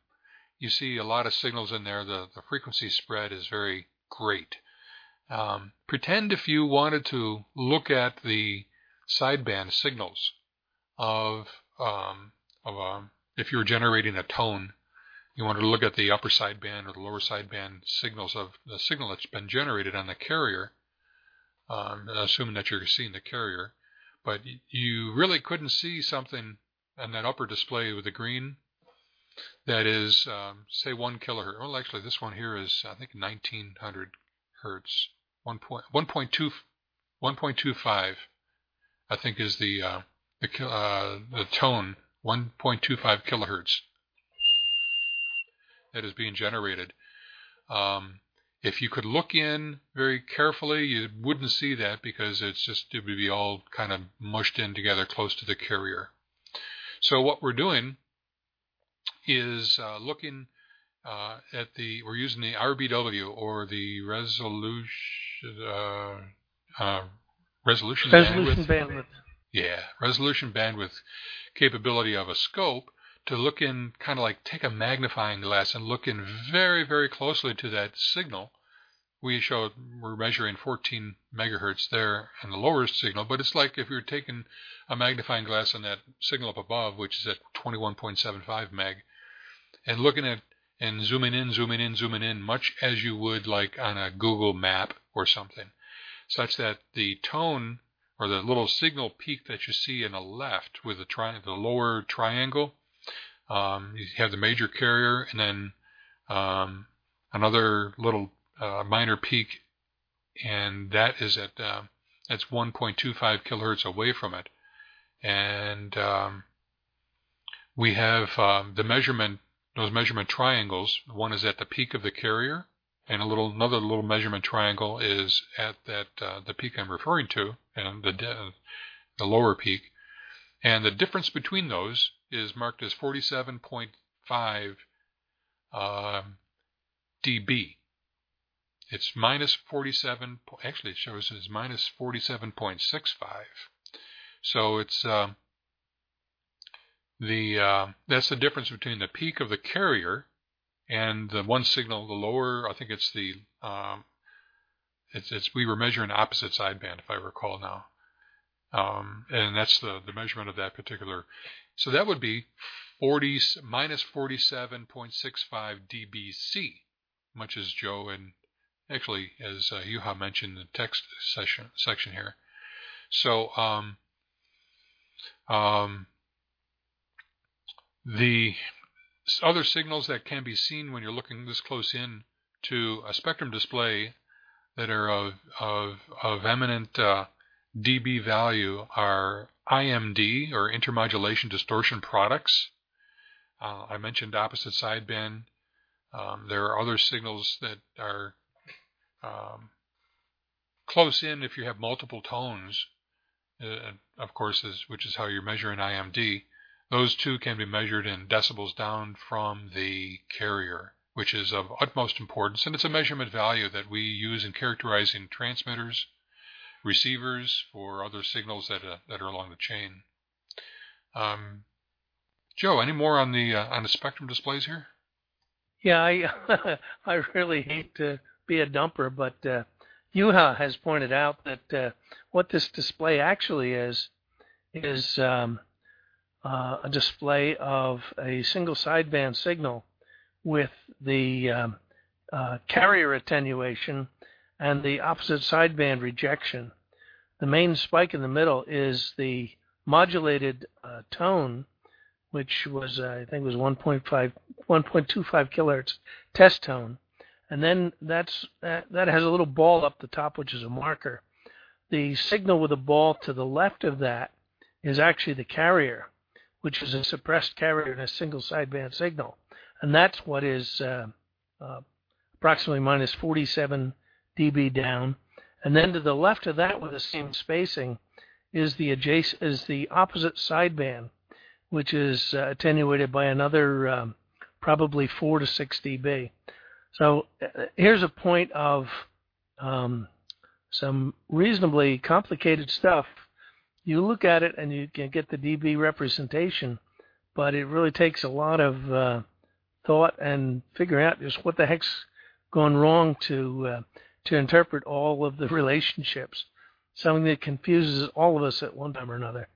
you see a lot of signals in there. The, the frequency spread is very great. Um, pretend if you wanted to look at the sideband signals of, um, of a, um, if you were generating a tone, you wanted to look at the upper sideband or the lower sideband signals of the signal that's been generated on the carrier um, assuming that you're seeing the carrier. But you really couldn't see something on that upper display with the green that is, um, say, one kilohertz. Well, actually, this one here is, I think, 1900 hertz. 1.2, 1.25, I think, is the uh, the, uh, the tone. 1.25 kilohertz that is being generated. Um, if you could look in very carefully, you wouldn't see that because it's just it would be all kind of mushed in together close to the carrier. So what we're doing is uh, looking uh, at the we're using the RBW or the resolution uh, uh resolution, resolution bandwidth. bandwidth. Yeah, resolution bandwidth capability of a scope to look in, kind of like take a magnifying glass and look in very, very closely to that signal. We showed we're measuring 14 megahertz there in the lower signal, but it's like if you're taking a magnifying glass on that signal up above, which is at 21.75 meg, and looking at and zooming in, zooming in, zooming in, much as you would like on a Google map or something, such that the tone or the little signal peak that you see in the left with the, tri- the lower triangle um, you have the major carrier and then um, another little uh, minor peak, and that is at uh, that's 1.25 kilohertz away from it. And um, we have um, the measurement, those measurement triangles. One is at the peak of the carrier, and a little another little measurement triangle is at that uh, the peak I'm referring to, and the the lower peak. And the difference between those is marked as 47.5 um, dB. It's minus 47. Actually, it shows as minus 47.65. So it's uh, the uh, that's the difference between the peak of the carrier and the one signal, the lower. I think it's the um, it's, it's we were measuring opposite sideband, if I recall now. Um, and that's the, the measurement of that particular. So that would be 40 minus 47.65 dBc, much as Joe and actually as uh, Juha mentioned the text session, section here. So um, um, the other signals that can be seen when you're looking this close in to a spectrum display that are of, of, of eminent uh, dB value are IMD or intermodulation distortion products. Uh, I mentioned opposite sideband. Um, there are other signals that are um, close in if you have multiple tones, uh, of course, is, which is how you're measuring IMD. Those two can be measured in decibels down from the carrier, which is of utmost importance, and it's a measurement value that we use in characterizing transmitters, receivers, for other signals that, uh, that are along the chain. Um, Joe, any more on the uh, on the spectrum displays here? Yeah, I I really hate to be a dumper, but uh, Juha has pointed out that uh, what this display actually is is um, uh, a display of a single sideband signal with the um, uh, carrier attenuation and the opposite sideband rejection. The main spike in the middle is the modulated uh, tone, which was uh, I think was 1.5, 1.25 kilohertz test tone, and then that's that, that has a little ball up the top, which is a marker. The signal with a ball to the left of that is actually the carrier, which is a suppressed carrier in a single sideband signal. And that's what is uh, uh, approximately minus 47 dB down. And then to the left of that with the same spacing is the adjacent is the opposite sideband, which is uh, attenuated by another um, probably 4 to 6 dB. So uh, here's a point of um, some reasonably complicated stuff you look at it and you can get the dB representation, but it really takes a lot of uh, thought and figuring out just what the heck's gone wrong to uh, to interpret all of the relationships. Something that confuses all of us at one time or another.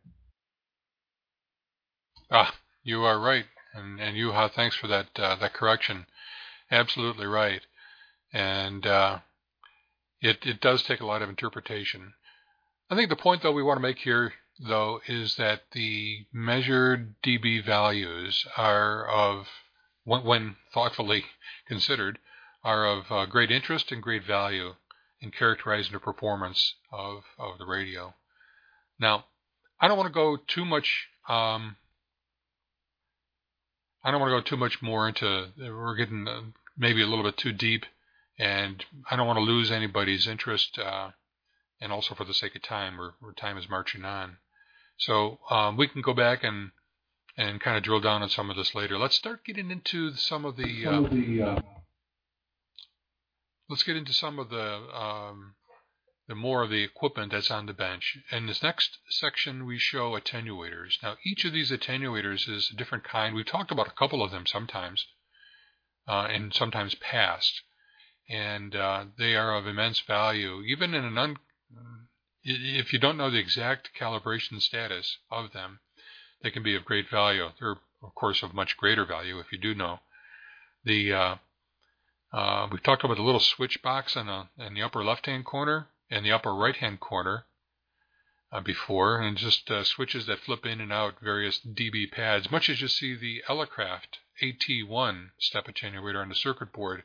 Ah, you are right, and and Juha, thanks for that uh, that correction. Absolutely right, and uh, it it does take a lot of interpretation. I think the point, though, we want to make here, though, is that the measured dB values are of, when thoughtfully considered, are of uh, great interest and great value in characterizing the performance of, of the radio. Now, I don't want to go too much. Um, I don't want to go too much more into. We're getting uh, maybe a little bit too deep, and I don't want to lose anybody's interest. Uh, and also for the sake of time, where, where time is marching on. So um, we can go back and and kind of drill down on some of this later. Let's start getting into some of the. Some of the uh, let's get into some of the um, the more of the equipment that's on the bench. In this next section, we show attenuators. Now, each of these attenuators is a different kind. We've talked about a couple of them sometimes, uh, and sometimes past, and uh, they are of immense value, even in an un- if you don't know the exact calibration status of them, they can be of great value. They're, of course, of much greater value if you do know. The uh, uh, we've talked about the little switch box in, the in the upper left-hand corner and the upper right-hand corner uh, before, and just uh, switches that flip in and out various dB pads, much as you see the Elecraft AT1 step attenuator on the circuit board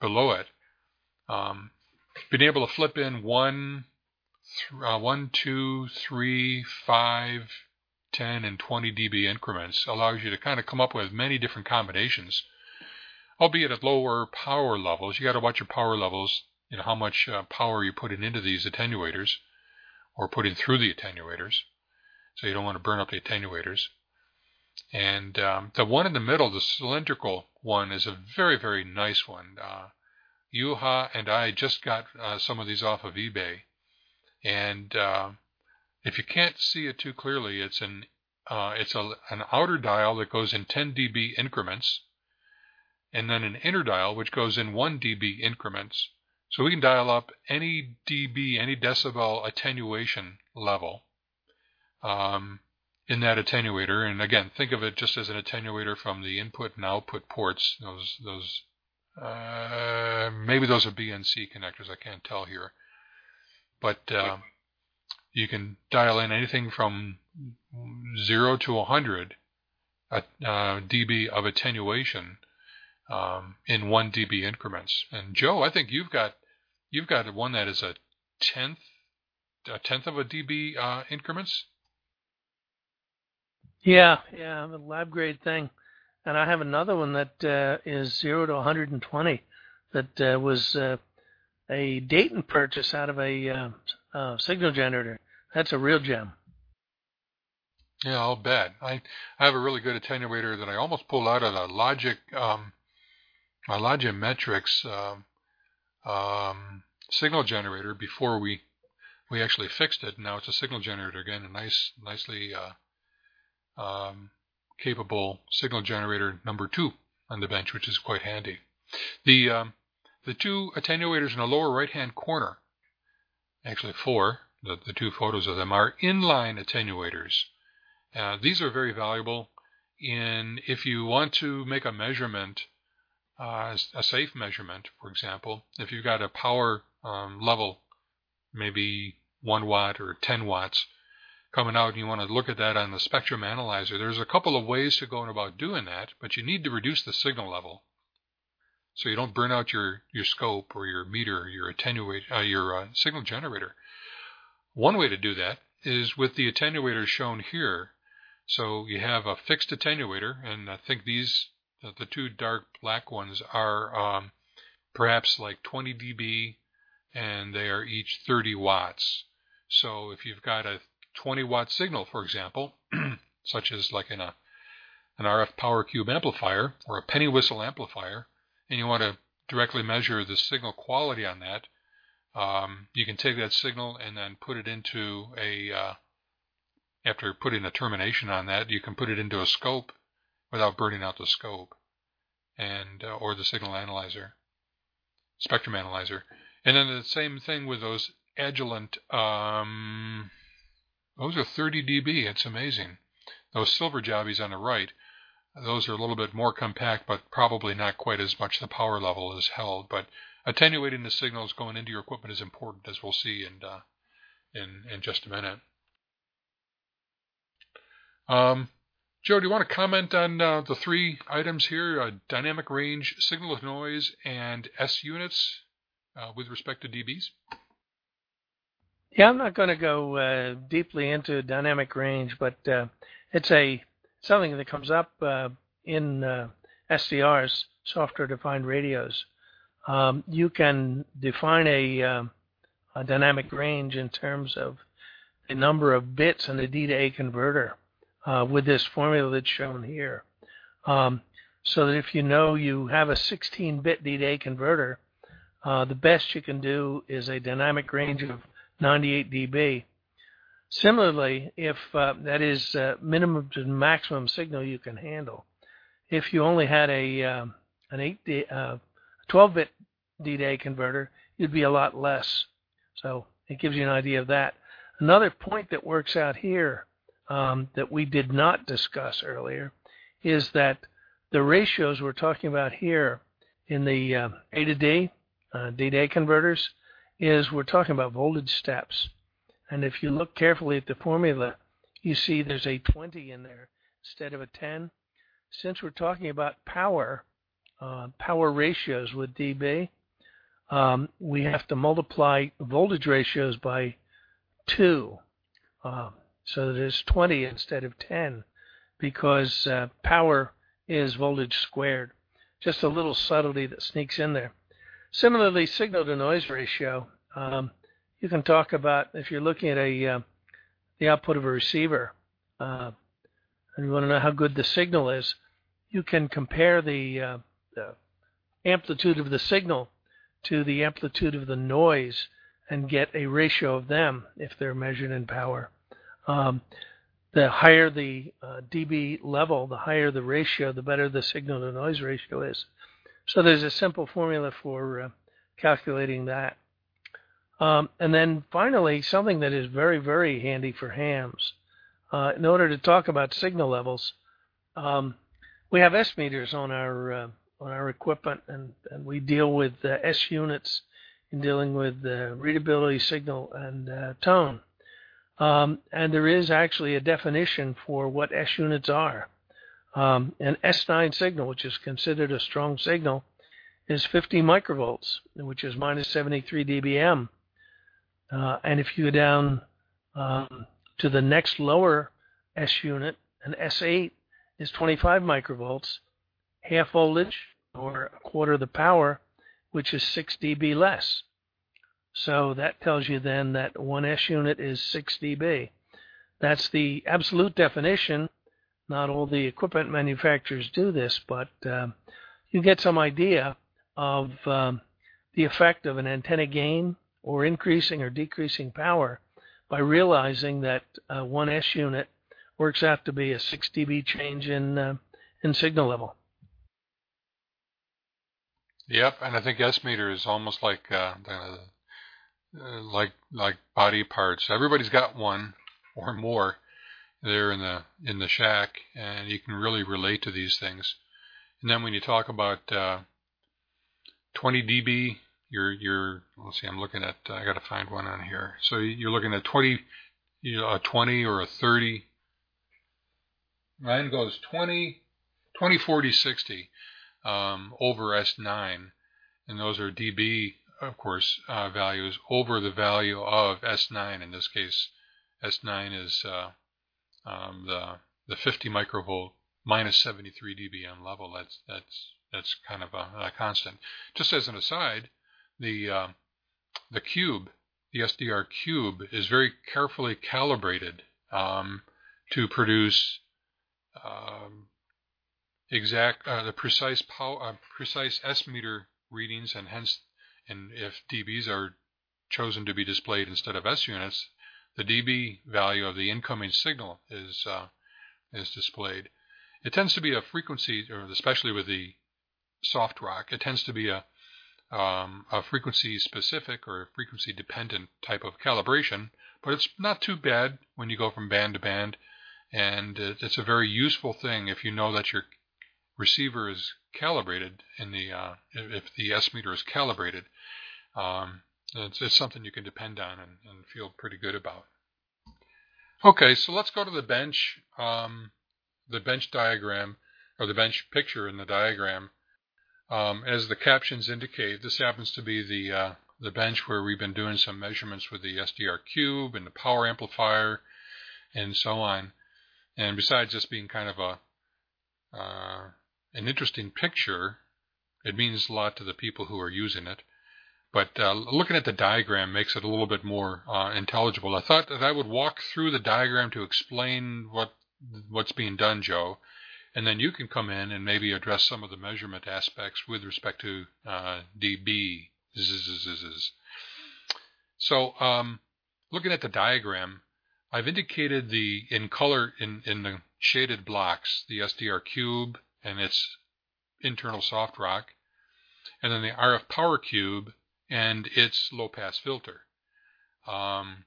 below it. Um, being able to flip in one, uh, one, two, three, five, 10, and 20 dB increments allows you to kind of come up with many different combinations, albeit at lower power levels. You got to watch your power levels, you know, how much uh, power you're putting into these attenuators or putting through the attenuators. So you don't want to burn up the attenuators. And um, the one in the middle, the cylindrical one, is a very, very nice one. Uh, Juha and I just got uh, some of these off of eBay, and uh, if you can't see it too clearly, it's an uh, it's a, an outer dial that goes in 10 dB increments, and then an inner dial which goes in 1 dB increments. So we can dial up any dB, any decibel attenuation level um, in that attenuator. And again, think of it just as an attenuator from the input and output ports, those those uh, maybe those are BNC connectors. I can't tell here. But uh, you can dial in anything from 0 to 100 uh, dB of attenuation um, in 1 dB increments. And Joe, I think you've got you've got one that is a tenth a tenth of a dB uh, increments. Yeah, yeah, the lab grade thing. and I have another one that uh, is zero to 120 that uh, was uh, a Dayton purchase out of a uh, uh, signal generator. That's a real gem. Yeah, I'll bet. I I have a really good attenuator that I almost pulled out of the Logic, um, my Logimetrics um, um, signal generator before we we actually fixed it. Now it's a signal generator again, a nice, nicely uh, um, capable signal generator number two on the bench, which is quite handy. The um, the two attenuators in the lower right hand corner, actually four, the, the two photos of them are inline attenuators. Uh, these are very valuable in if you want to make a measurement, uh, a safe measurement, for example, if you've got a power um, level, maybe 1 watt or 10 watts, coming out and you want to look at that on the spectrum analyzer, there's a couple of ways to go about doing that, but you need to reduce the signal level so you don't burn out your, your scope or your meter, your attenuate, uh, your uh, signal generator. One way to do that is with the attenuators shown here. So you have a fixed attenuator, and I think these, the, the two dark black ones are um, perhaps like 20 dB, and they are each 30 watts. So if you've got a 20 watt signal, for example, such as like in a an RF power cube amplifier or a penny whistle amplifier, and you want to directly measure the signal quality on that, um, you can take that signal and then put it into a uh, after putting a termination on that, you can put it into a scope without burning out the scope and uh, or the signal analyzer, spectrum analyzer. And then the same thing with those Agilent um, those are 30 dB. It's amazing. Those silver jobbies on the right, those are a little bit more compact, but probably not quite as much the power level is held. But attenuating the signals going into your equipment is important, as we'll see in uh, in in just a minute. Um, Joe, do you want to comment on uh, the three items here: uh, dynamic range, signal of noise, and S units uh, with respect to dBs? Yeah, I'm not going to go uh, deeply into dynamic range, but uh, it's a something that comes up uh, in uh, SDRs, software-defined radios. Um, you can define a, a, dynamic range in terms of the number of bits in a D to A converter uh, with this formula that's shown here. Um, so that if you know you have a 16-bit D to converter, uh, the best you can do is a dynamic range of 98 dB. Similarly, if uh, that is uh, minimum to maximum signal you can handle, if you only had a um, an 8 D, uh, 12-bit D-Day converter, you'd be a lot less. So it gives you an idea of that. Another point that works out here um, that we did not discuss earlier is that the ratios we're talking about here in the uh, A to D, uh, D-Day converters, is we're talking about voltage steps. And if you look carefully at the formula, you see there's a 20 in there instead of a 10. Since we're talking about power, uh, power ratios with dB, um, we have to multiply voltage ratios by 2. Uh, so that it's 20 instead of 10 because uh, power is voltage squared. Just a little subtlety that sneaks in there. Similarly, signal to noise ratio. Um, you can talk about if you're looking at a uh, the output of a receiver, uh, and you want to know how good the signal is, you can compare the, uh, the amplitude of the signal to the amplitude of the noise and get a ratio of them if they're measured in power. Um, the higher the uh, dB level, the higher the ratio, the better the signal to noise ratio is. So there's a simple formula for uh, calculating that. Um, and then finally, something that is very, very handy for hams. Uh, in order to talk about signal levels, um, we have S meters on our uh, on our equipment, and, and we deal with uh, S units in dealing with readability, signal, and uh, tone. Um, and there is actually a definition for what S units are. Um, an S9 signal, which is considered a strong signal, is 50 microvolts, which is minus 73 dBm. Uh, and if you go down um, to the next lower S unit, an S8 is 25 microvolts, half voltage or a quarter of the power, which is 6 dB less. So that tells you then that 1S unit is 6 dB. That's the absolute definition. Not all the equipment manufacturers do this, but uh, you get some idea of um, the effect of an antenna gain or increasing or decreasing power by realizing that uh, 1S unit works out to be a 6 dB change in uh, in signal level. Yep, and I think S meter is almost like uh, the, uh, like like body parts. Everybody's got one or more there in the in the shack, and you can really relate to these things. And then when you talk about uh, 20 dB, you're you're let's see, I'm looking at I got to find one on here. So you're looking at 20, you know, a 20 or a 30. Mine goes 20, 20, 40, 60 um, over S9, and those are dB, of course, uh, values over the value of S9. In this case, S9 is uh, um, the the 50 microvolt minus 73 dBm level. That's that's that's kind of a, a constant. Just as an aside, the uh, the cube, the SDR cube, is very carefully calibrated um, to produce um, exact uh, the precise power, uh, precise S meter readings, and hence, and if dBs are chosen to be displayed instead of S units, the dB value of the incoming signal is uh, is displayed. It tends to be a frequency, or especially with the SoftRock, it tends to be a um, a frequency specific or frequency dependent type of calibration, but it's not too bad when you go from band to band, and it's a very useful thing if you know that your receiver is calibrated in the uh, if the S meter is calibrated. Um, it's, it's, something you can depend on and, and, feel pretty good about. Okay, so let's go to the bench, um, the bench diagram or the bench picture in the diagram. Um, as the captions indicate, this happens to be the uh, the bench where we've been doing some measurements with the SDR cube and the power amplifier and so on. And besides just being kind of a uh, an interesting picture, it means a lot to the people who are using it. But uh, looking at the diagram makes it a little bit more uh, intelligible. I thought that I would walk through the diagram to explain what what's being done, Joe, and then you can come in and maybe address some of the measurement aspects with respect to uh, dB. So, um, looking at the diagram, I've indicated the in color in in the shaded blocks the SDR cube and its internal SoftRock, and then the RF power cube and its low pass filter. Um,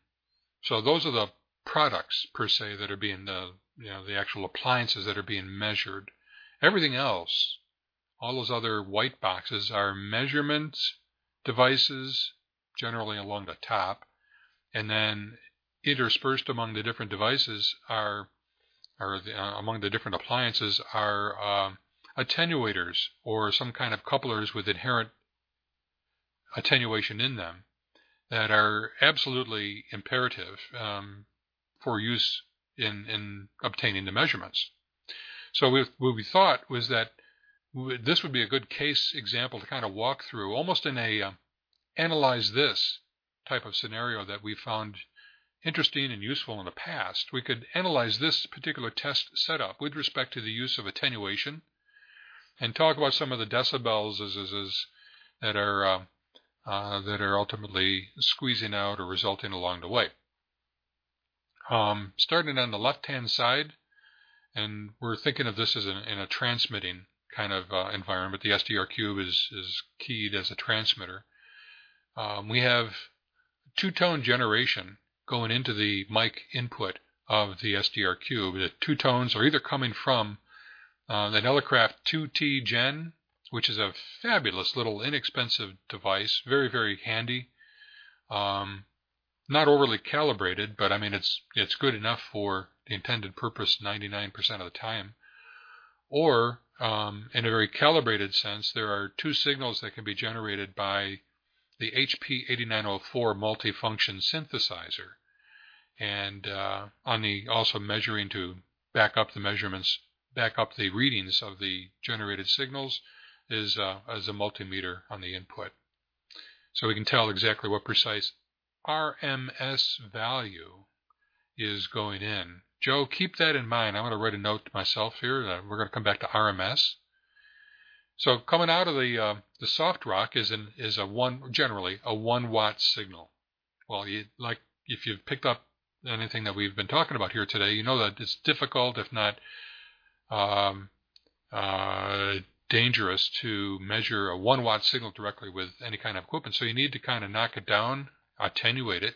so those are the products per se that are being the you know the actual appliances that are being measured. Everything else, all those other white boxes are measurement devices, generally along the top, and then interspersed among the different devices are, or the, uh, among the different appliances are uh, attenuators or some kind of couplers with inherent attenuation in them that are absolutely imperative um, for use in, in obtaining the measurements. So we, what we thought was that this would be a good case example to kind of walk through, almost in a uh, analyze this type of scenario that we found interesting and useful in the past. We could analyze this particular test setup with respect to the use of attenuation and talk about some of the decibels as, as, as that are uh, uh, that are ultimately squeezing out or resulting along the way. Um, starting on the left-hand side, and we're thinking of this as an, in a transmitting kind of uh, environment. The SDR cube is, is keyed as a transmitter. Um, we have two-tone generation going into the mic input of the SDR cube. The two tones are either coming from uh, the Elecraft 2T Gen which is a fabulous little inexpensive device, very very handy. Um, not overly calibrated, but I mean it's it's good enough for the intended purpose 99% of the time. Or um, in a very calibrated sense, there are two signals that can be generated by the HP8904 multifunction synthesizer, and uh, on the also measuring to back up the measurements back up the readings of the generated signals is uh, as a multimeter on the input. So we can tell exactly what precise RMS value is going in. Joe, keep that in mind. I'm going to write a note to myself here. We're going to come back to RMS. So coming out of the uh, the SoftRock is an is a one generally a one watt signal. Well, you, like if you've picked up anything that we've been talking about here today, you know that it's difficult, if not um, uh, dangerous, to measure a one watt signal directly with any kind of equipment. So you need to kind of knock it down, attenuate it,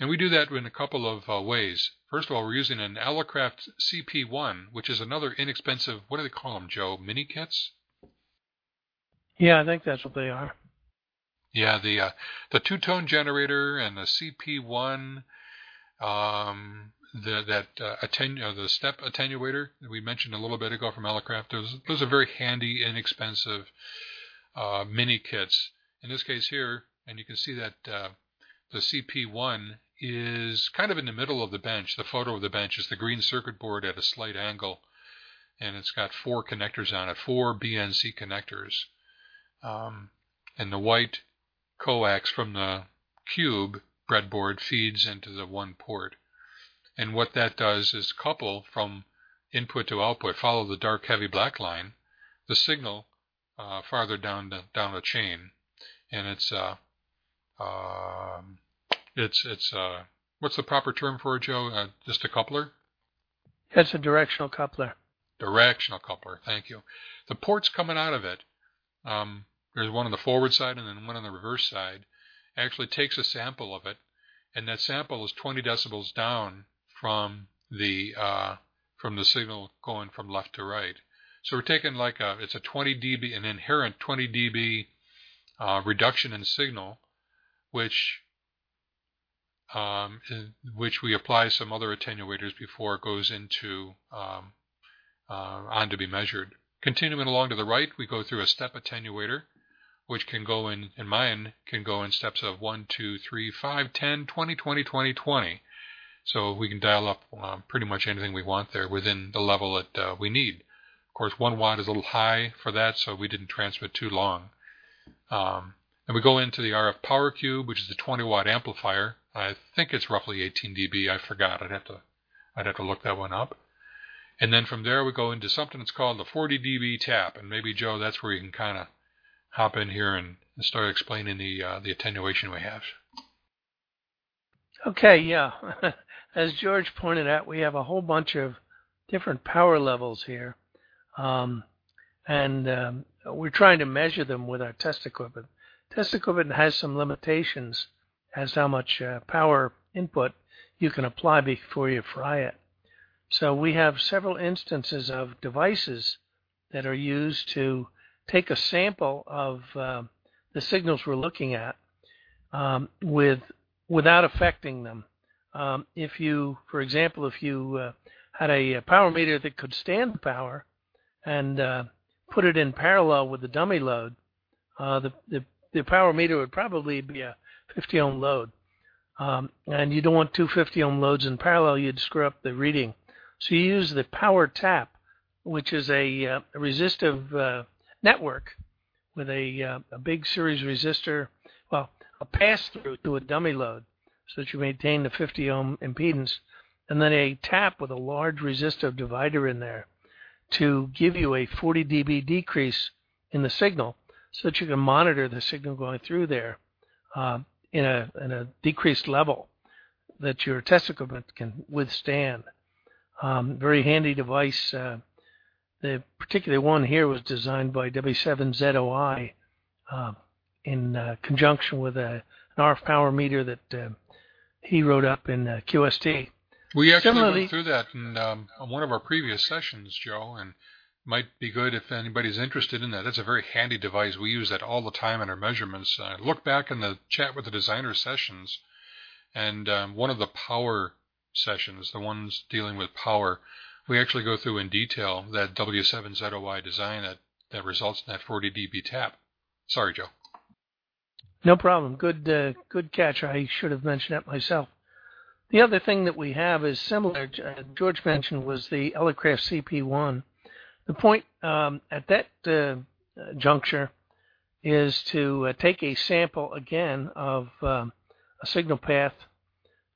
and we do that in a couple of uh, ways. First of all, we're using an Elecraft CP1, which is another inexpensive. What do they call them, Joe? Mini kits. Yeah, I think that's what they are. Yeah, the uh, the two tone generator and the CP1 um, the, that uh, uh, the step attenuator that we mentioned a little bit ago from Elecraft, those, those are very handy, inexpensive uh, mini kits. In this case here, and you can see that uh, the CP1 is kind of in the middle of the bench. The photo of the bench is the green circuit board at a slight angle, and it's got four connectors on it, four BNC connectors. Um, and the white coax from the cube breadboard feeds into the one port. And what that does is couple from input to output, follow the dark heavy black line, the signal uh, farther down the, down the chain, and it's uh, uh, it's it's uh, what's the proper term for it, Joe? Uh, just a coupler. It's a directional coupler. Directional coupler. Thank you. The ports coming out of it. Um, there's one on the forward side and then one on the reverse side actually takes a sample of it, and that sample is 20 decibels down from the uh, from the signal going from left to right. So we're taking like a it's a 20 dB, an inherent 20 dB uh, reduction in signal, which um, which we apply some other attenuators before it goes into um, uh, on to be measured. Continuing along to the right, we go through a step attenuator, which can go in, in mine, can go in steps of 1, 2, 3, 5, 10, 20, 20, 20, 20. So we can dial up um, pretty much anything we want there within the level that uh, we need. Of course, 1 watt is a little high for that, so we didn't transmit too long. Um, and we go into the RF Power Cube, which is the 20 watt amplifier. I think it's roughly 18 dB. I forgot. I'd have to I'd have to look that one up. And then from there we go into something that's called the 40 dB tap. And maybe Joe, that's where you can kind of hop in here and, and start explaining the uh, the attenuation we have. Okay, yeah. As George pointed out, we have a whole bunch of different power levels here, um, and um, we're trying to measure them with our test equipment. Test equipment has some limitations as how much uh, power input you can apply before you fry it. So we have several instances of devices that are used to take a sample of uh, the signals we're looking at um, with without affecting them. Um, if you, for example, if you uh, had a, power meter that could stand the power and uh, put it in parallel with the dummy load, uh, the, the, the power meter would probably be a 50 ohm load. Um, and you don't want two 50 ohm loads in parallel, you'd screw up the reading. So you use the power tap, which is a, uh, resistive uh, network with a, uh, a big series resistor, well, a pass through to a dummy load so that you maintain the 50 ohm impedance, and then a tap with a large resistive divider in there to give you a 40 dB decrease in the signal so that you can monitor the signal going through there uh, in, a, in a decreased level that your test equipment can withstand. Um, very handy device. Uh, the particular one here was designed by W7ZOI uh, in uh, conjunction with a, an RF power meter that uh, he wrote up in uh, QST. We actually Similarly, went through that in um, one of our previous sessions, Joe, and might be good if anybody's interested in that. That's a very handy device. We use that all the time in our measurements. Uh, look back in the chat with the designer sessions, and um, one of the power sessions, the ones dealing with power, we actually go through in detail that W7ZOI design that, that results in that 40 dB tap. Sorry, Joe. No problem. Good, uh, good catch. I should have mentioned that myself. The other thing that we have is similar. Uh, George mentioned was the Elecraft CP1 the point um, at that uh, juncture is to uh, take a sample again of um, a signal path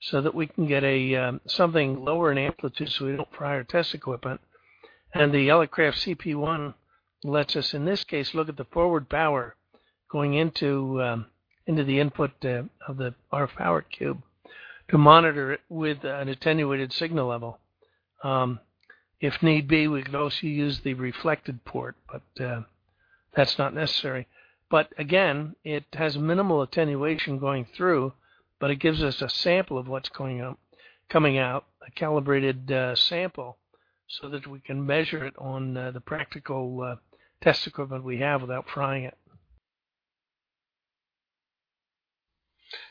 so that we can get a um, something lower in amplitude so we don't fry our test equipment. And the Elecraft CP1 lets us, in this case, look at the forward power going into um, into the input uh, of the RF power cube to monitor it with an attenuated signal level. Um, if need be, we could also use the reflected port, but uh, that's not necessary. But again, it has minimal attenuation going through, but it gives us a sample of what's going on, coming out, a calibrated uh, sample, so that we can measure it on uh, the practical uh, test equipment we have without frying it.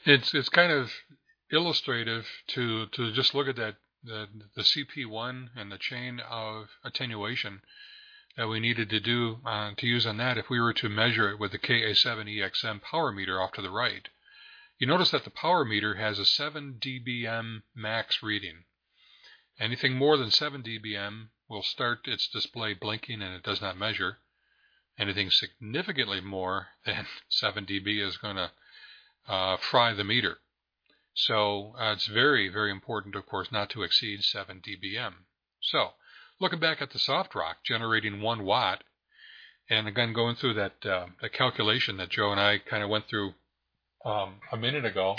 It's it's kind of illustrative to to just look at that the the CP1 and the chain of attenuation that we needed to do uh, to use on that if we were to measure it with the KA7EXM power meter off to the right. You notice that the power meter has a 7 dBm max reading. Anything more than 7 dBm will start its display blinking and it does not measure. Anything significantly more than 7 dB is going to uh, fry the meter. So uh, it's very, very important, of course, not to exceed 7 dBm. So looking back at the SoftRock generating one watt, and again going through that uh, that calculation that Joe and I kind of went through um, a minute ago.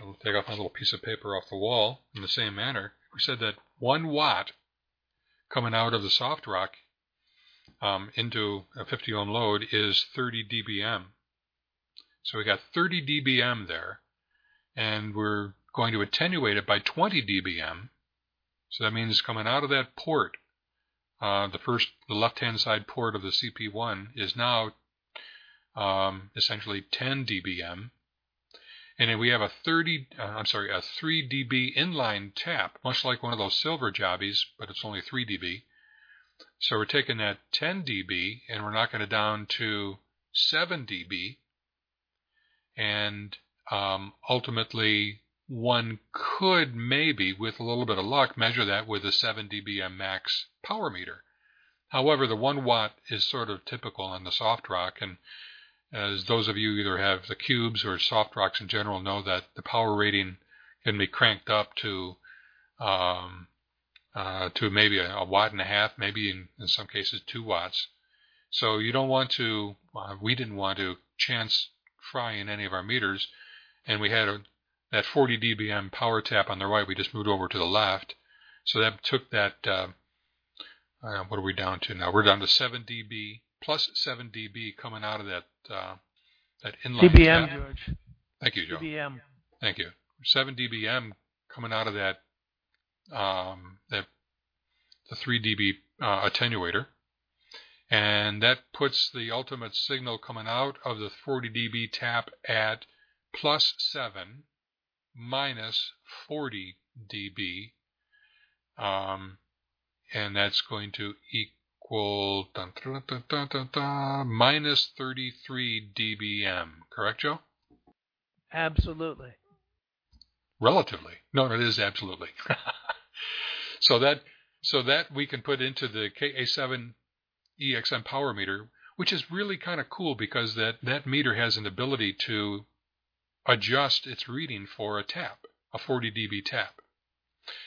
I'll take off my little piece of paper off the wall in the same manner. We said that one watt coming out of the SoftRock um, into a 50 ohm load is 30 dBm. So we got 30 dBm there, and we're going to attenuate it by 20 dBm. So that means coming out of that port, uh, the first, the left-hand side port of the CP1 is now um, essentially 10 dBm, and we have a 30, uh, I'm sorry, a 3 dB inline tap, much like one of those silver jobbies, but it's only 3 dB. So we're taking that 10 dB and we're knocking it down to 7 dB. And um, ultimately, one could maybe, with a little bit of luck, measure that with a 7 dBm max power meter. However, the 1 watt is sort of typical on the SoftRock, and as those of you either have the cubes or SoftRocks in general know that the power rating can be cranked up to um, uh, to maybe a, a, watt and a half, maybe in, in some cases two watts. So you don't want to. Uh, we didn't want to chance fry in any of our meters, and we had a, that 40 dBm power tap on the right. We just moved over to the left, so that took that. Uh, uh what are we down to now? We're down to 7 dB plus 7 dB coming out of that uh, that inline dBm, tap. George. Thank you, Joe. dBm. Thank you. 7 dBm coming out of that um, that the 3 dB uh, attenuator, and that puts the ultimate signal coming out of the 40 dB tap at plus 7 minus 40 dB, um, and that's going to equal equal dun, dun, dun, minus 33 dBm. Correct, Joe? Absolutely. Relatively. No, it is absolutely. so that so that we can put into the KA7 EXM power meter, which is really kind of cool because that, that meter has an ability to adjust its reading for a tap, a 40 dB tap.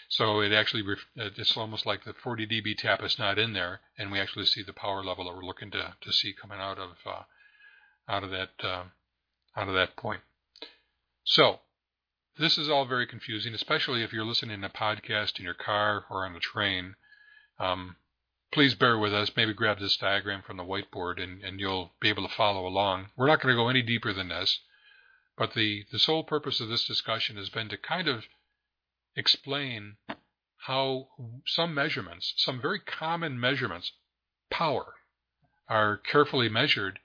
So it actually it's almost like the 40 dB tap is not in there, and we actually see the power level that we're looking to, to see coming out of uh, out of that uh, out of that point. So this is all very confusing, especially if you're listening to a podcast in your car or on a train. Um, please bear with us. Maybe grab this diagram from the whiteboard and, and you'll be able to follow along. We're not going to go any deeper than this, but the, the sole purpose of this discussion has been to kind of explain how some measurements, some very common measurements, power, are carefully measured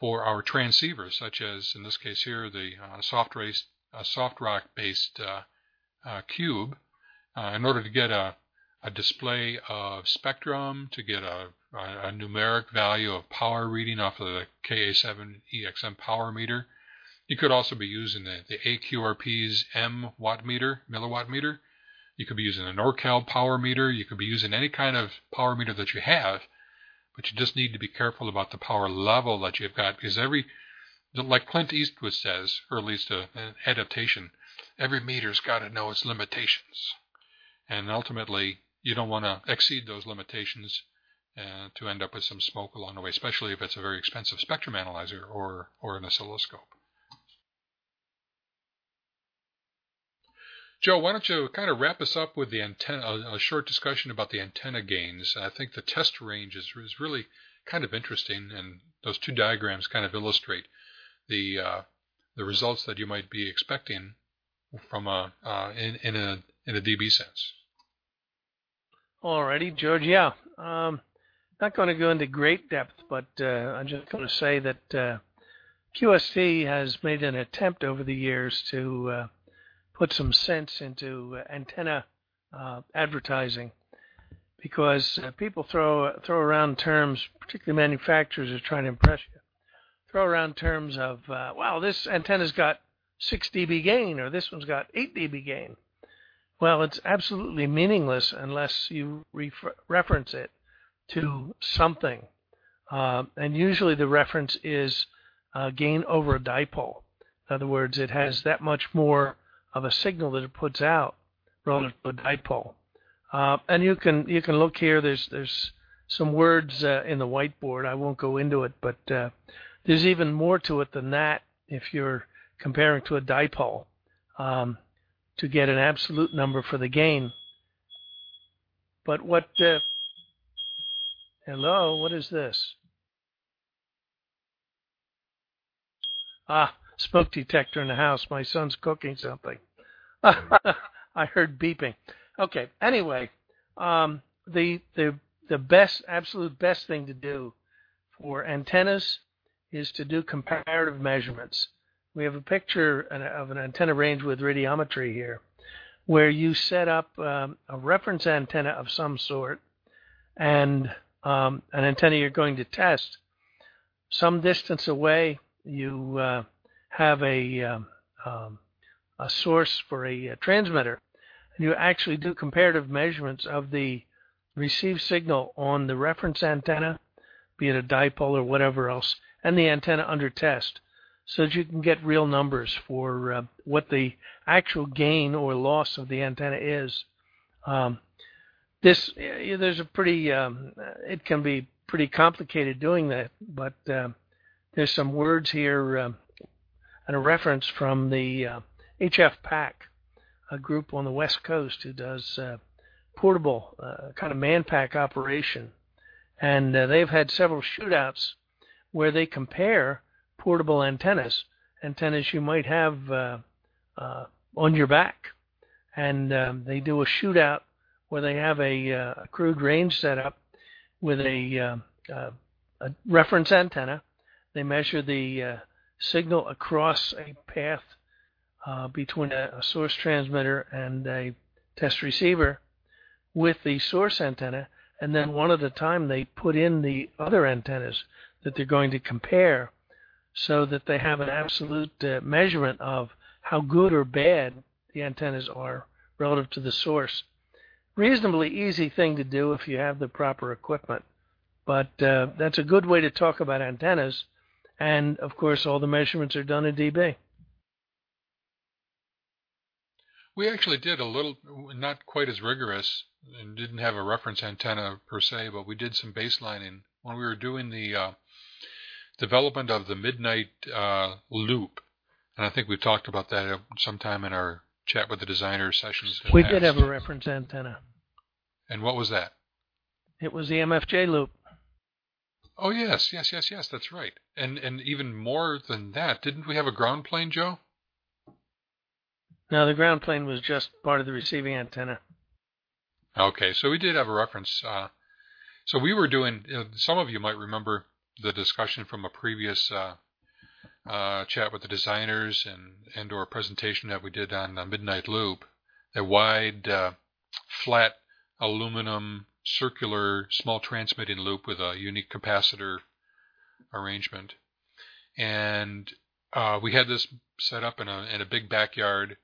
for our transceivers, such as in this case here the uh, soft, race, uh, SoftRock based uh, uh cube, uh, in order to get a, a, display of spectrum, to get a, a, numeric value of power reading off of the KA7 EXM power meter, you could also be using the, the AQRP's M watt meter, milliwatt meter. You could be using a NorCal power meter. You could be using any kind of power meter that you have. but you just need to be careful about the power level that you've got because every, like Clint Eastwood says, or at least a, an adaptation, every meter's got to know its limitations. And ultimately, you don't want to exceed those limitations uh, to end up with some smoke along the way, especially if it's a very expensive spectrum analyzer or, or an oscilloscope. Joe, why don't you kind of wrap us up with the antenna, a, a short discussion about the antenna gains. I think the test range is, is really kind of interesting, and those two diagrams kind of illustrate the uh, the results that you might be expecting from a uh, in, in a in a dB sense. Alrighty, George. Yeah, um, not going to go into great depth, but uh, I'm just going to say that uh, QST has made an attempt over the years to uh, put some sense into uh, antenna uh, advertising because uh, people throw throw around terms, particularly manufacturers are trying to impress you. Throw around terms of, uh, wow, this antenna's got 6 dB gain, or this one's got 8 dB gain. Well, it's absolutely meaningless unless you refer- reference it to something. Uh, and usually the reference is uh, gain over a dipole. In other words, it has that much more of a signal that it puts out relative to a dipole. Uh, and you can you can look here. There's there's some words uh, in the whiteboard. I won't go into it, but uh, there's even more to it than that. If you're comparing to a dipole, um, to get an absolute number for the gain. But what? Uh, hello, what is this? Ah, smoke detector in the house. My son's cooking something. I heard beeping. Okay. Anyway, um, the the the best, absolute best thing to do for antennas is to do comparative measurements. We have a picture of an antenna range with radiometry here, where you set up um, a reference antenna of some sort and um, an antenna you're going to test. Some distance away, you uh, have a um, um, a source for a, a transmitter, and you actually do comparative measurements of the received signal on the reference antenna, be it a dipole or whatever else, and the antenna under test, so that you can get real numbers for uh, what the actual gain or loss of the antenna is. Um, this there's a pretty um, it can be pretty complicated doing that, but uh, there's some words here uh, and a reference from the uh, HF Pack, a group on the West Coast who does uh, portable uh, kind of man pack operation, and uh, they've had several shootouts where they compare portable antennas, antennas you might have uh, uh, on your back, and um, they do a shootout where they have a, a crude range set up with a, a reference antenna. They measure the signal across a path uh, between a, a, source transmitter and a test receiver with the source antenna, and then one at a time they put in the other antennas that they're going to compare so that they have an absolute uh, measurement of how good or bad the antennas are relative to the source. Reasonably easy thing to do if you have the proper equipment, but uh, that's a good way to talk about antennas. And of course, all the measurements are done in dB. We actually did a little, not quite as rigorous, and didn't have a reference antenna per se, but we did some baselining when we were doing the uh, development of the midnight uh, loop. And I think we've talked about that sometime in our chat with the designer sessions. We did have a reference antenna. And what was that? It was the MFJ loop. Oh yes, yes, yes, yes. That's right. And and even more than that, didn't we have a ground plane, Joe? No, the ground plane was just part of the receiving antenna. Okay, so we did have a reference. Uh, so we were doing. You know, some of you might remember the discussion from a previous uh, uh, chat with the designers and and or presentation that we did on the Midnight Loop, a wide, uh, flat aluminum circular small transmitting loop with a unique capacitor arrangement, and uh, we had this set up in a in a big backyard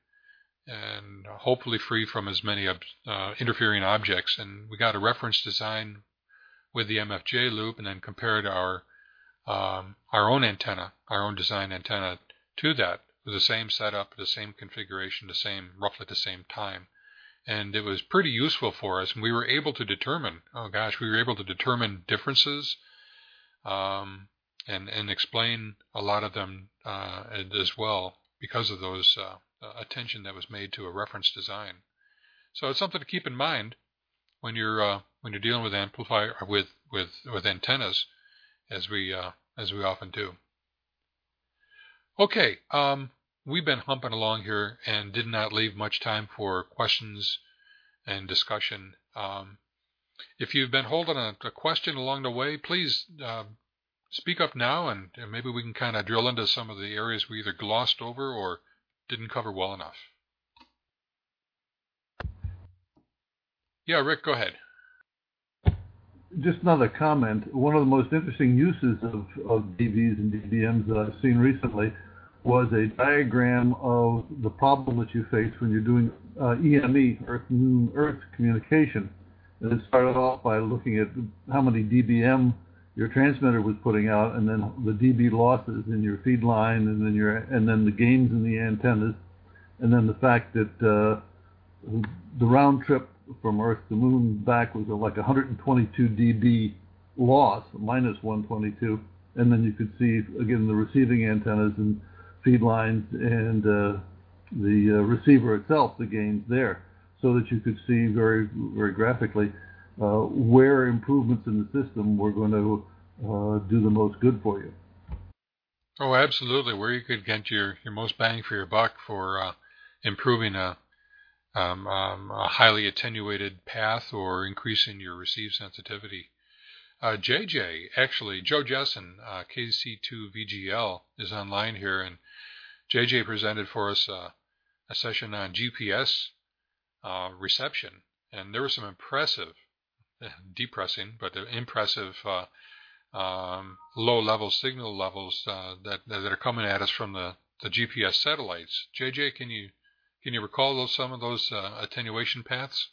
and hopefully free from as many uh, interfering objects. And we got a reference design with the MFJ loop and then compared our um, our own antenna, our own design antenna to that with the same setup, the same configuration, the same roughly the same time. And it was pretty useful for us, and we were able to determine. Oh gosh, we were able to determine differences, um, and and explain a lot of them uh, as well because of those uh, attention that was made to a reference design. So it's something to keep in mind when you're uh, when you're dealing with amplifier with with with antennas, as we uh, as we often do. Okay, um, we've been humping along here and did not leave much time for questions and discussion. Um, if you've been holding a, a, question along the way, please uh, speak up now, and, and maybe we can kind of drill into some of the areas we either glossed over or didn't cover well enough. Yeah, Rick, go ahead. Just another comment. One of the most interesting uses of, of DBs and DBMs that I've seen recently was a diagram of the problem that you face when you're doing uh, EME, Earth Moon Earth communication. And it started off by looking at how many DBM your transmitter was putting out, and then the dB losses in your feed line, and then your and then the gains in the antennas, and then the fact that uh, the round trip from Earth to Moon back was like 122 dB loss, minus 122, and then you could see again the receiving antennas and feed lines and uh, the uh, receiver itself, the gains there, so that you could see very very graphically uh, where improvements in the system were going to uh, do the most good for you. Oh, absolutely. Where you could get your, your most bang for your buck for uh, improving a, um, um, a highly attenuated path or increasing your receive sensitivity. Uh, JJ, actually, Joe Jessen, uh, KC2VGL, is online here, and JJ presented for us uh, a session on GPS uh, reception, and there were some impressive depressing, but impressive uh, um, low level signal levels uh, that that are coming at us from the, the GPS satellites. JJ, can you can you recall those some of those attenuation paths?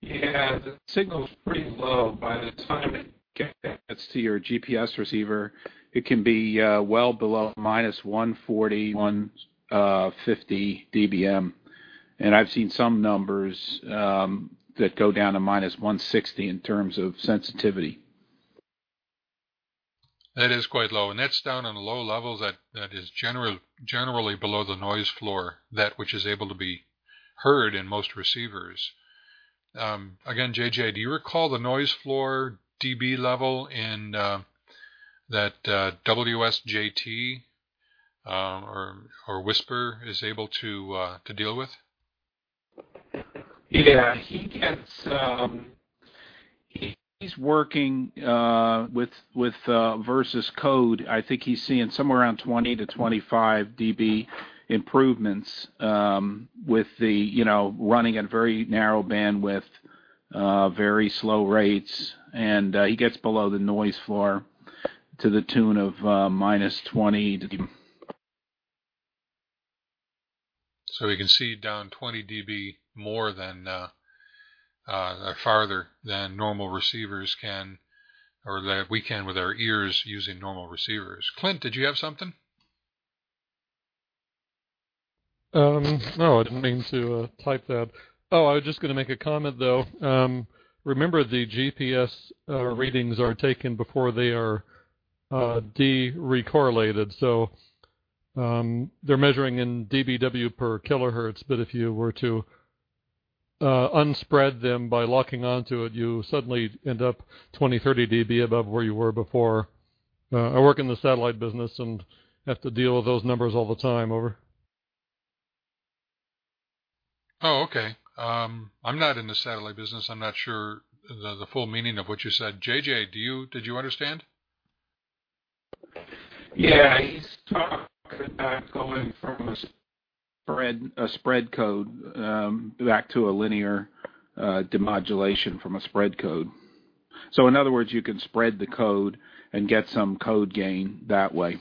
Yeah, the signal's pretty low. By the time it gets to your GPS receiver, it can be uh, well below minus 140, 150 dBm. And I've seen some numbers um, that go down to minus 160 in terms of sensitivity. That is quite low, and that's down on the low levels. That that is general, generally below the noise floor, that which is able to be heard in most receivers. Um, again, JJ, do you recall the noise floor dB level in uh, that uh, WSJT uh, or or WSPR is able to uh, to deal with? Yeah, he gets. Um, he's working uh, with with uh, Versus Code. I think he's seeing somewhere around 20 to 25 dB improvements um, with the you know running at very narrow bandwidth, uh, very slow rates, and uh, he gets below the noise floor to the tune of uh, minus 20. So we can see down 20 dB more than uh, uh, farther than normal receivers can, or that we can with our ears using normal receivers. Clint, did you have something? Um, no, I didn't mean to uh, type that. Oh, I was just going to make a comment though. Um, remember, the GPS uh, readings are taken before they are uh, de-recorrelated, so um, they're measuring in dBW per kilohertz. But if you were to uh, unspread them by locking onto it, you suddenly end up 20, 30 dB above where you were before. Uh, I work in the satellite business and have to deal with those numbers all the time. Over. Oh, okay. Um, I'm not in the satellite business. I'm not sure the, the full meaning of what you said. JJ, do you did you understand? Yeah, he's talking about going from a spread a spread code um, back to a linear uh, demodulation from a spread code. So in other words, you can spread the code and get some code gain that way.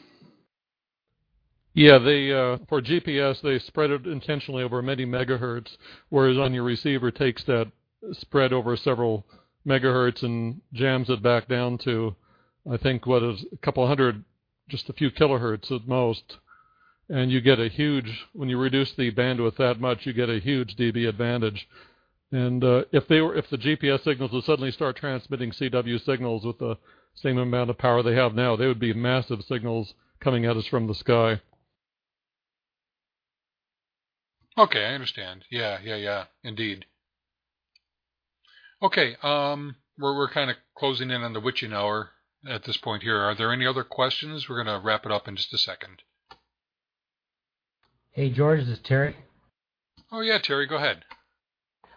Yeah, they uh, for GPS they spread it intentionally over many megahertz, whereas on your receiver takes that spread over several megahertz and jams it back down to, I think, what is a couple hundred, just a few kilohertz at most. And you get a huge, when you reduce the bandwidth that much, you get a huge dB advantage. And uh, if they were, if the GPS signals would suddenly start transmitting CW signals with the same amount of power they have now, they would be massive signals coming at us from the sky. Okay, I understand. Yeah, yeah, yeah, indeed. Okay, um, we're we're kind of closing in on the witching hour at this point here. Are there any other questions? We're going to wrap it up in just a second. Hey, George, this is Terry. Oh yeah, Terry, go ahead.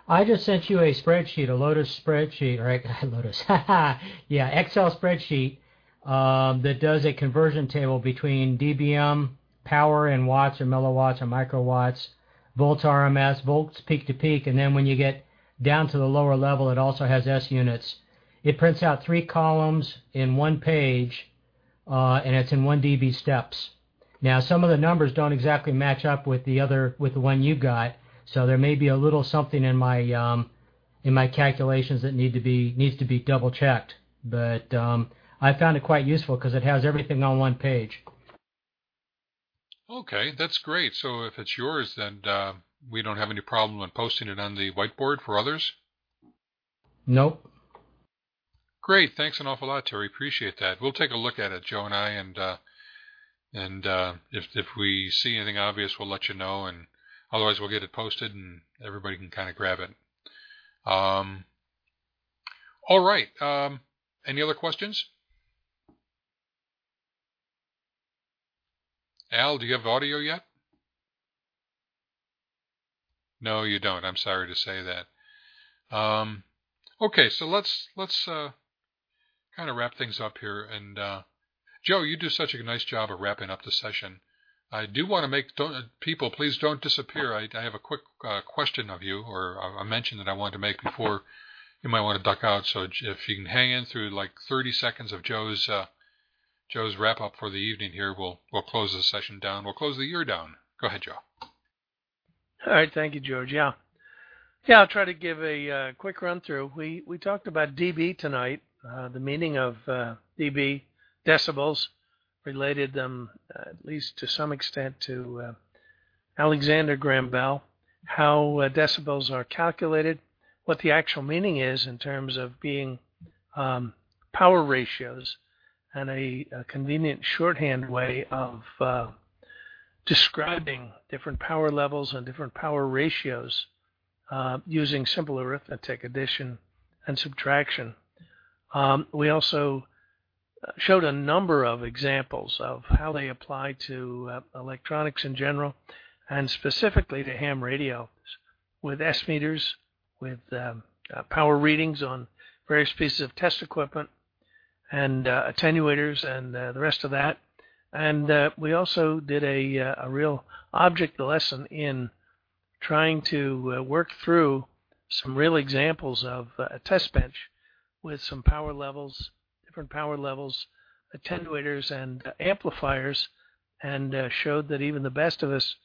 I just sent you a spreadsheet, a Lotus spreadsheet, right? Lotus, yeah, Excel spreadsheet um, that does a conversion table between dBm, power in watts or milliwatts or microwatts, volts RMS, volts peak to peak, and then when you get down to the lower level, it also has S units. It prints out three columns in one page, uh, and it's in one dB steps. Now, some of the numbers don't exactly match up with the other with the one you got, so there may be a little something in my um, in my calculations that need to be needs to be double checked. But um, I found it quite useful because it has everything on one page. Okay, that's great. So if it's yours, then uh, we don't have any problem in posting it on the whiteboard for others. Nope. Great, thanks an awful lot, Terry. Appreciate that. We'll take a look at it, Joe and I, and uh, and uh, if if we see anything obvious, we'll let you know, and otherwise we'll get it posted, and everybody can kind of grab it. Um, all right. Um, any other questions? Al, do you have audio yet? No, you don't. I'm sorry to say that. Um, okay, so let's let's uh, kind of wrap things up here. And uh, Joe, you do such a nice job of wrapping up the session. I do want to make don't, people please don't disappear. I, I have a quick uh, question of you, or a mention that I wanted to make before you might want to duck out. So if you can hang in through like 30 seconds of Joe's uh, Joe's wrap up for the evening here, we'll we'll close the session down. We'll close the year down. Go ahead, Joe. All right, thank you, George. Yeah, yeah. I'll try to give a uh, quick run through. We we talked about dB tonight, uh, the meaning of uh, dB, decibels, related them uh, at least to some extent to uh, Alexander Graham Bell, how uh, decibels are calculated, what the actual meaning is in terms of being um, power ratios, and a, a, convenient shorthand way of describing different power levels and different power ratios uh, using simple arithmetic, addition and subtraction. Um, we also uh, showed a number of examples of how they apply to uh, electronics in general and specifically to ham radio with S meters, with um, uh, power readings on various pieces of test equipment, and uh, attenuators and uh, the rest of that. And uh, we also did a, a real object lesson in trying to work through some real examples of a test bench with some power levels, different power levels, attenuators, and uh, amplifiers, and uh, showed that even the best of us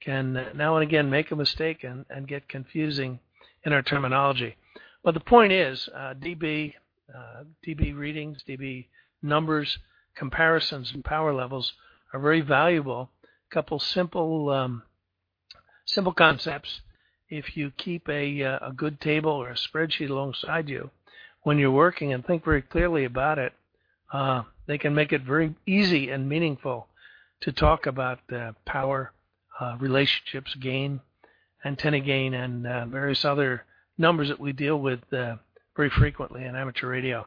can now and again make a mistake and, and get confusing in our terminology. But the point is, dB, dB readings, dB numbers, comparisons and power levels are very valuable. A couple simple um, simple concepts. If you keep a uh, a good table or a spreadsheet alongside you when you're working and think very clearly about it, uh, they can make it very easy and meaningful to talk about uh, power uh, relationships, gain, antenna gain, and uh, various other numbers that we deal with uh, very frequently in amateur radio.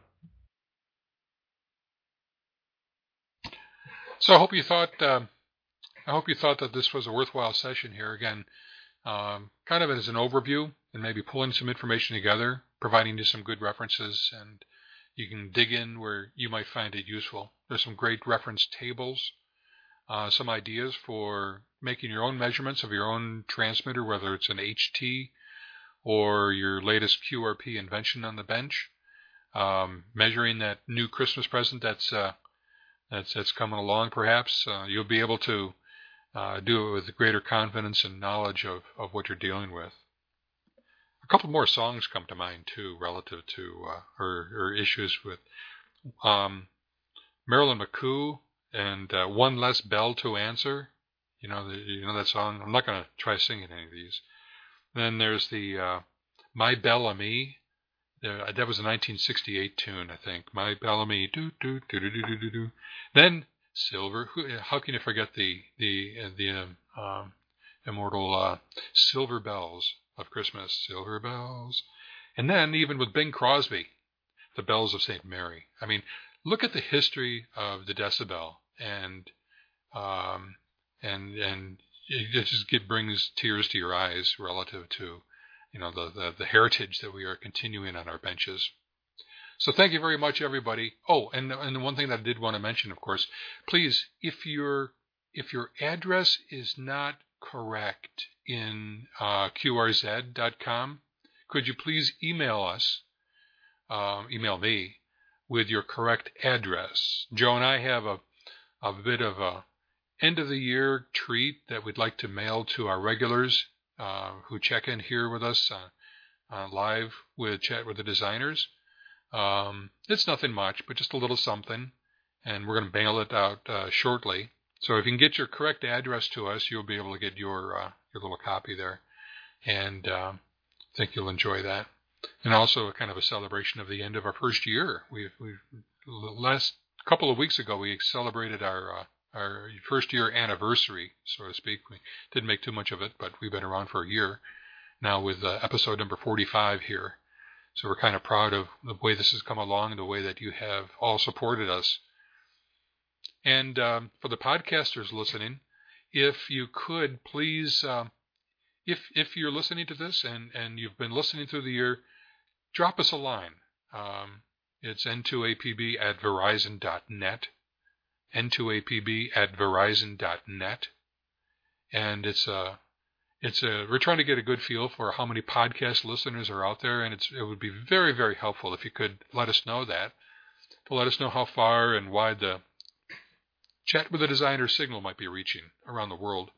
So I hope you thought um, I hope you thought that this was a worthwhile session here. Again, um, kind of as an overview and maybe pulling some information together, providing you some good references, and you can dig in where you might find it useful. There's some great reference tables, uh, some ideas for making your own measurements of your own transmitter, whether it's an HT or your latest QRP invention on the bench. Um, measuring that new Christmas present that's uh, that's that's coming along. Perhaps uh, you'll be able to uh, do it with greater confidence and knowledge of, of what you're dealing with. A couple more songs come to mind too, relative to uh, or, or issues with um, Marilyn McCoo and uh, One Less Bell to Answer. You know, the, you know that song. I'm not going to try singing any of these. Then there's the uh, Ma Belle Amie. Uh, that was a 1968 tune, I think. Ma Belle Amie. Do do do do do do do. Then Silver. Who, how can you forget the the uh, the um, um, immortal uh, Silver Bells of Christmas? Silver bells. And then even with Bing Crosby, the bells of St. Mary. I mean, look at the history of the decibel and um, and and it just get, brings tears to your eyes relative to you know the, the, the heritage that we are continuing on our benches. So thank you very much, everybody. Oh, and and the one thing that I did want to mention, of course, please, if your if your address is not correct in uh, qrz.com, could you please email us, um, email me, with your correct address? Joe and I have a a bit of a end of the year treat that we'd like to mail to our regulars uh, who check in here with us uh, uh, live with chat with the designers. Um, it's nothing much, but just a little something, and we're going to mail it out uh, shortly. So if you can get your correct address to us, you'll be able to get your uh, your little copy there, and I think you'll enjoy that. And also a kind of a celebration of the end of our first year. We've, we've last couple of weeks ago we celebrated our our first year anniversary, so to speak. We didn't make too much of it, but we've been around for a year now with uh, episode number 45 here. So we're kind of proud of the way this has come along and the way that you have all supported us. And um, for the podcasters listening, if you could please, um, if if you're listening to this and and you've been listening through the year, drop us a line. Um, it's n2apb at verizon.net n2apb at verizon.net. And it's a, it's a, we're trying to get a good feel for how many podcast listeners are out there. And it's, it would be very, very helpful if you could let us know that, to let us know how far and wide the chat with the designer signal might be reaching around the world.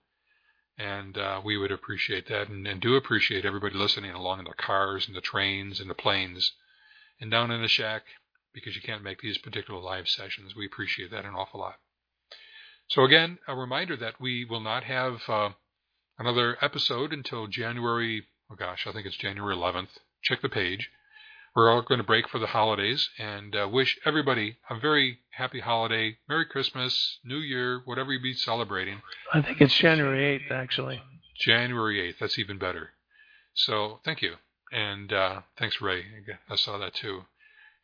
And uh, we would appreciate that and, and do appreciate everybody listening along in the cars and the trains and the planes and down in the shack because you can't make these particular live sessions. We appreciate that an awful lot. So, again, a reminder that we will not have uh, another episode until January, oh gosh, I think it's January 11th. Check the page. We're all going to break for the holidays and uh, wish everybody a very happy holiday, Merry Christmas, New Year, whatever you be celebrating. I think it's January 8th, actually. January 8th. That's even better. So, thank you. And uh, thanks, Ray. I saw that too.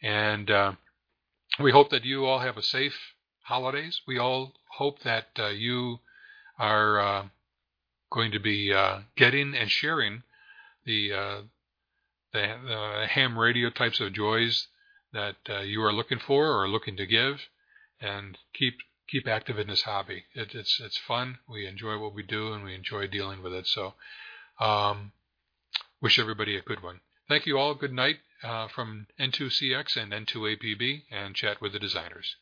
And uh, we hope that you all have a safe holidays. We all hope that uh, you are uh, going to be uh, getting and sharing the, uh, the, the ham radio types of joys that uh, you are looking for or looking to give, and keep keep active in this hobby. It, it's it's fun. We enjoy what we do, and we enjoy dealing with it. So, um, wish everybody a good one. Thank you all. Good night uh, from N2CX and N2APB and chat with the designers.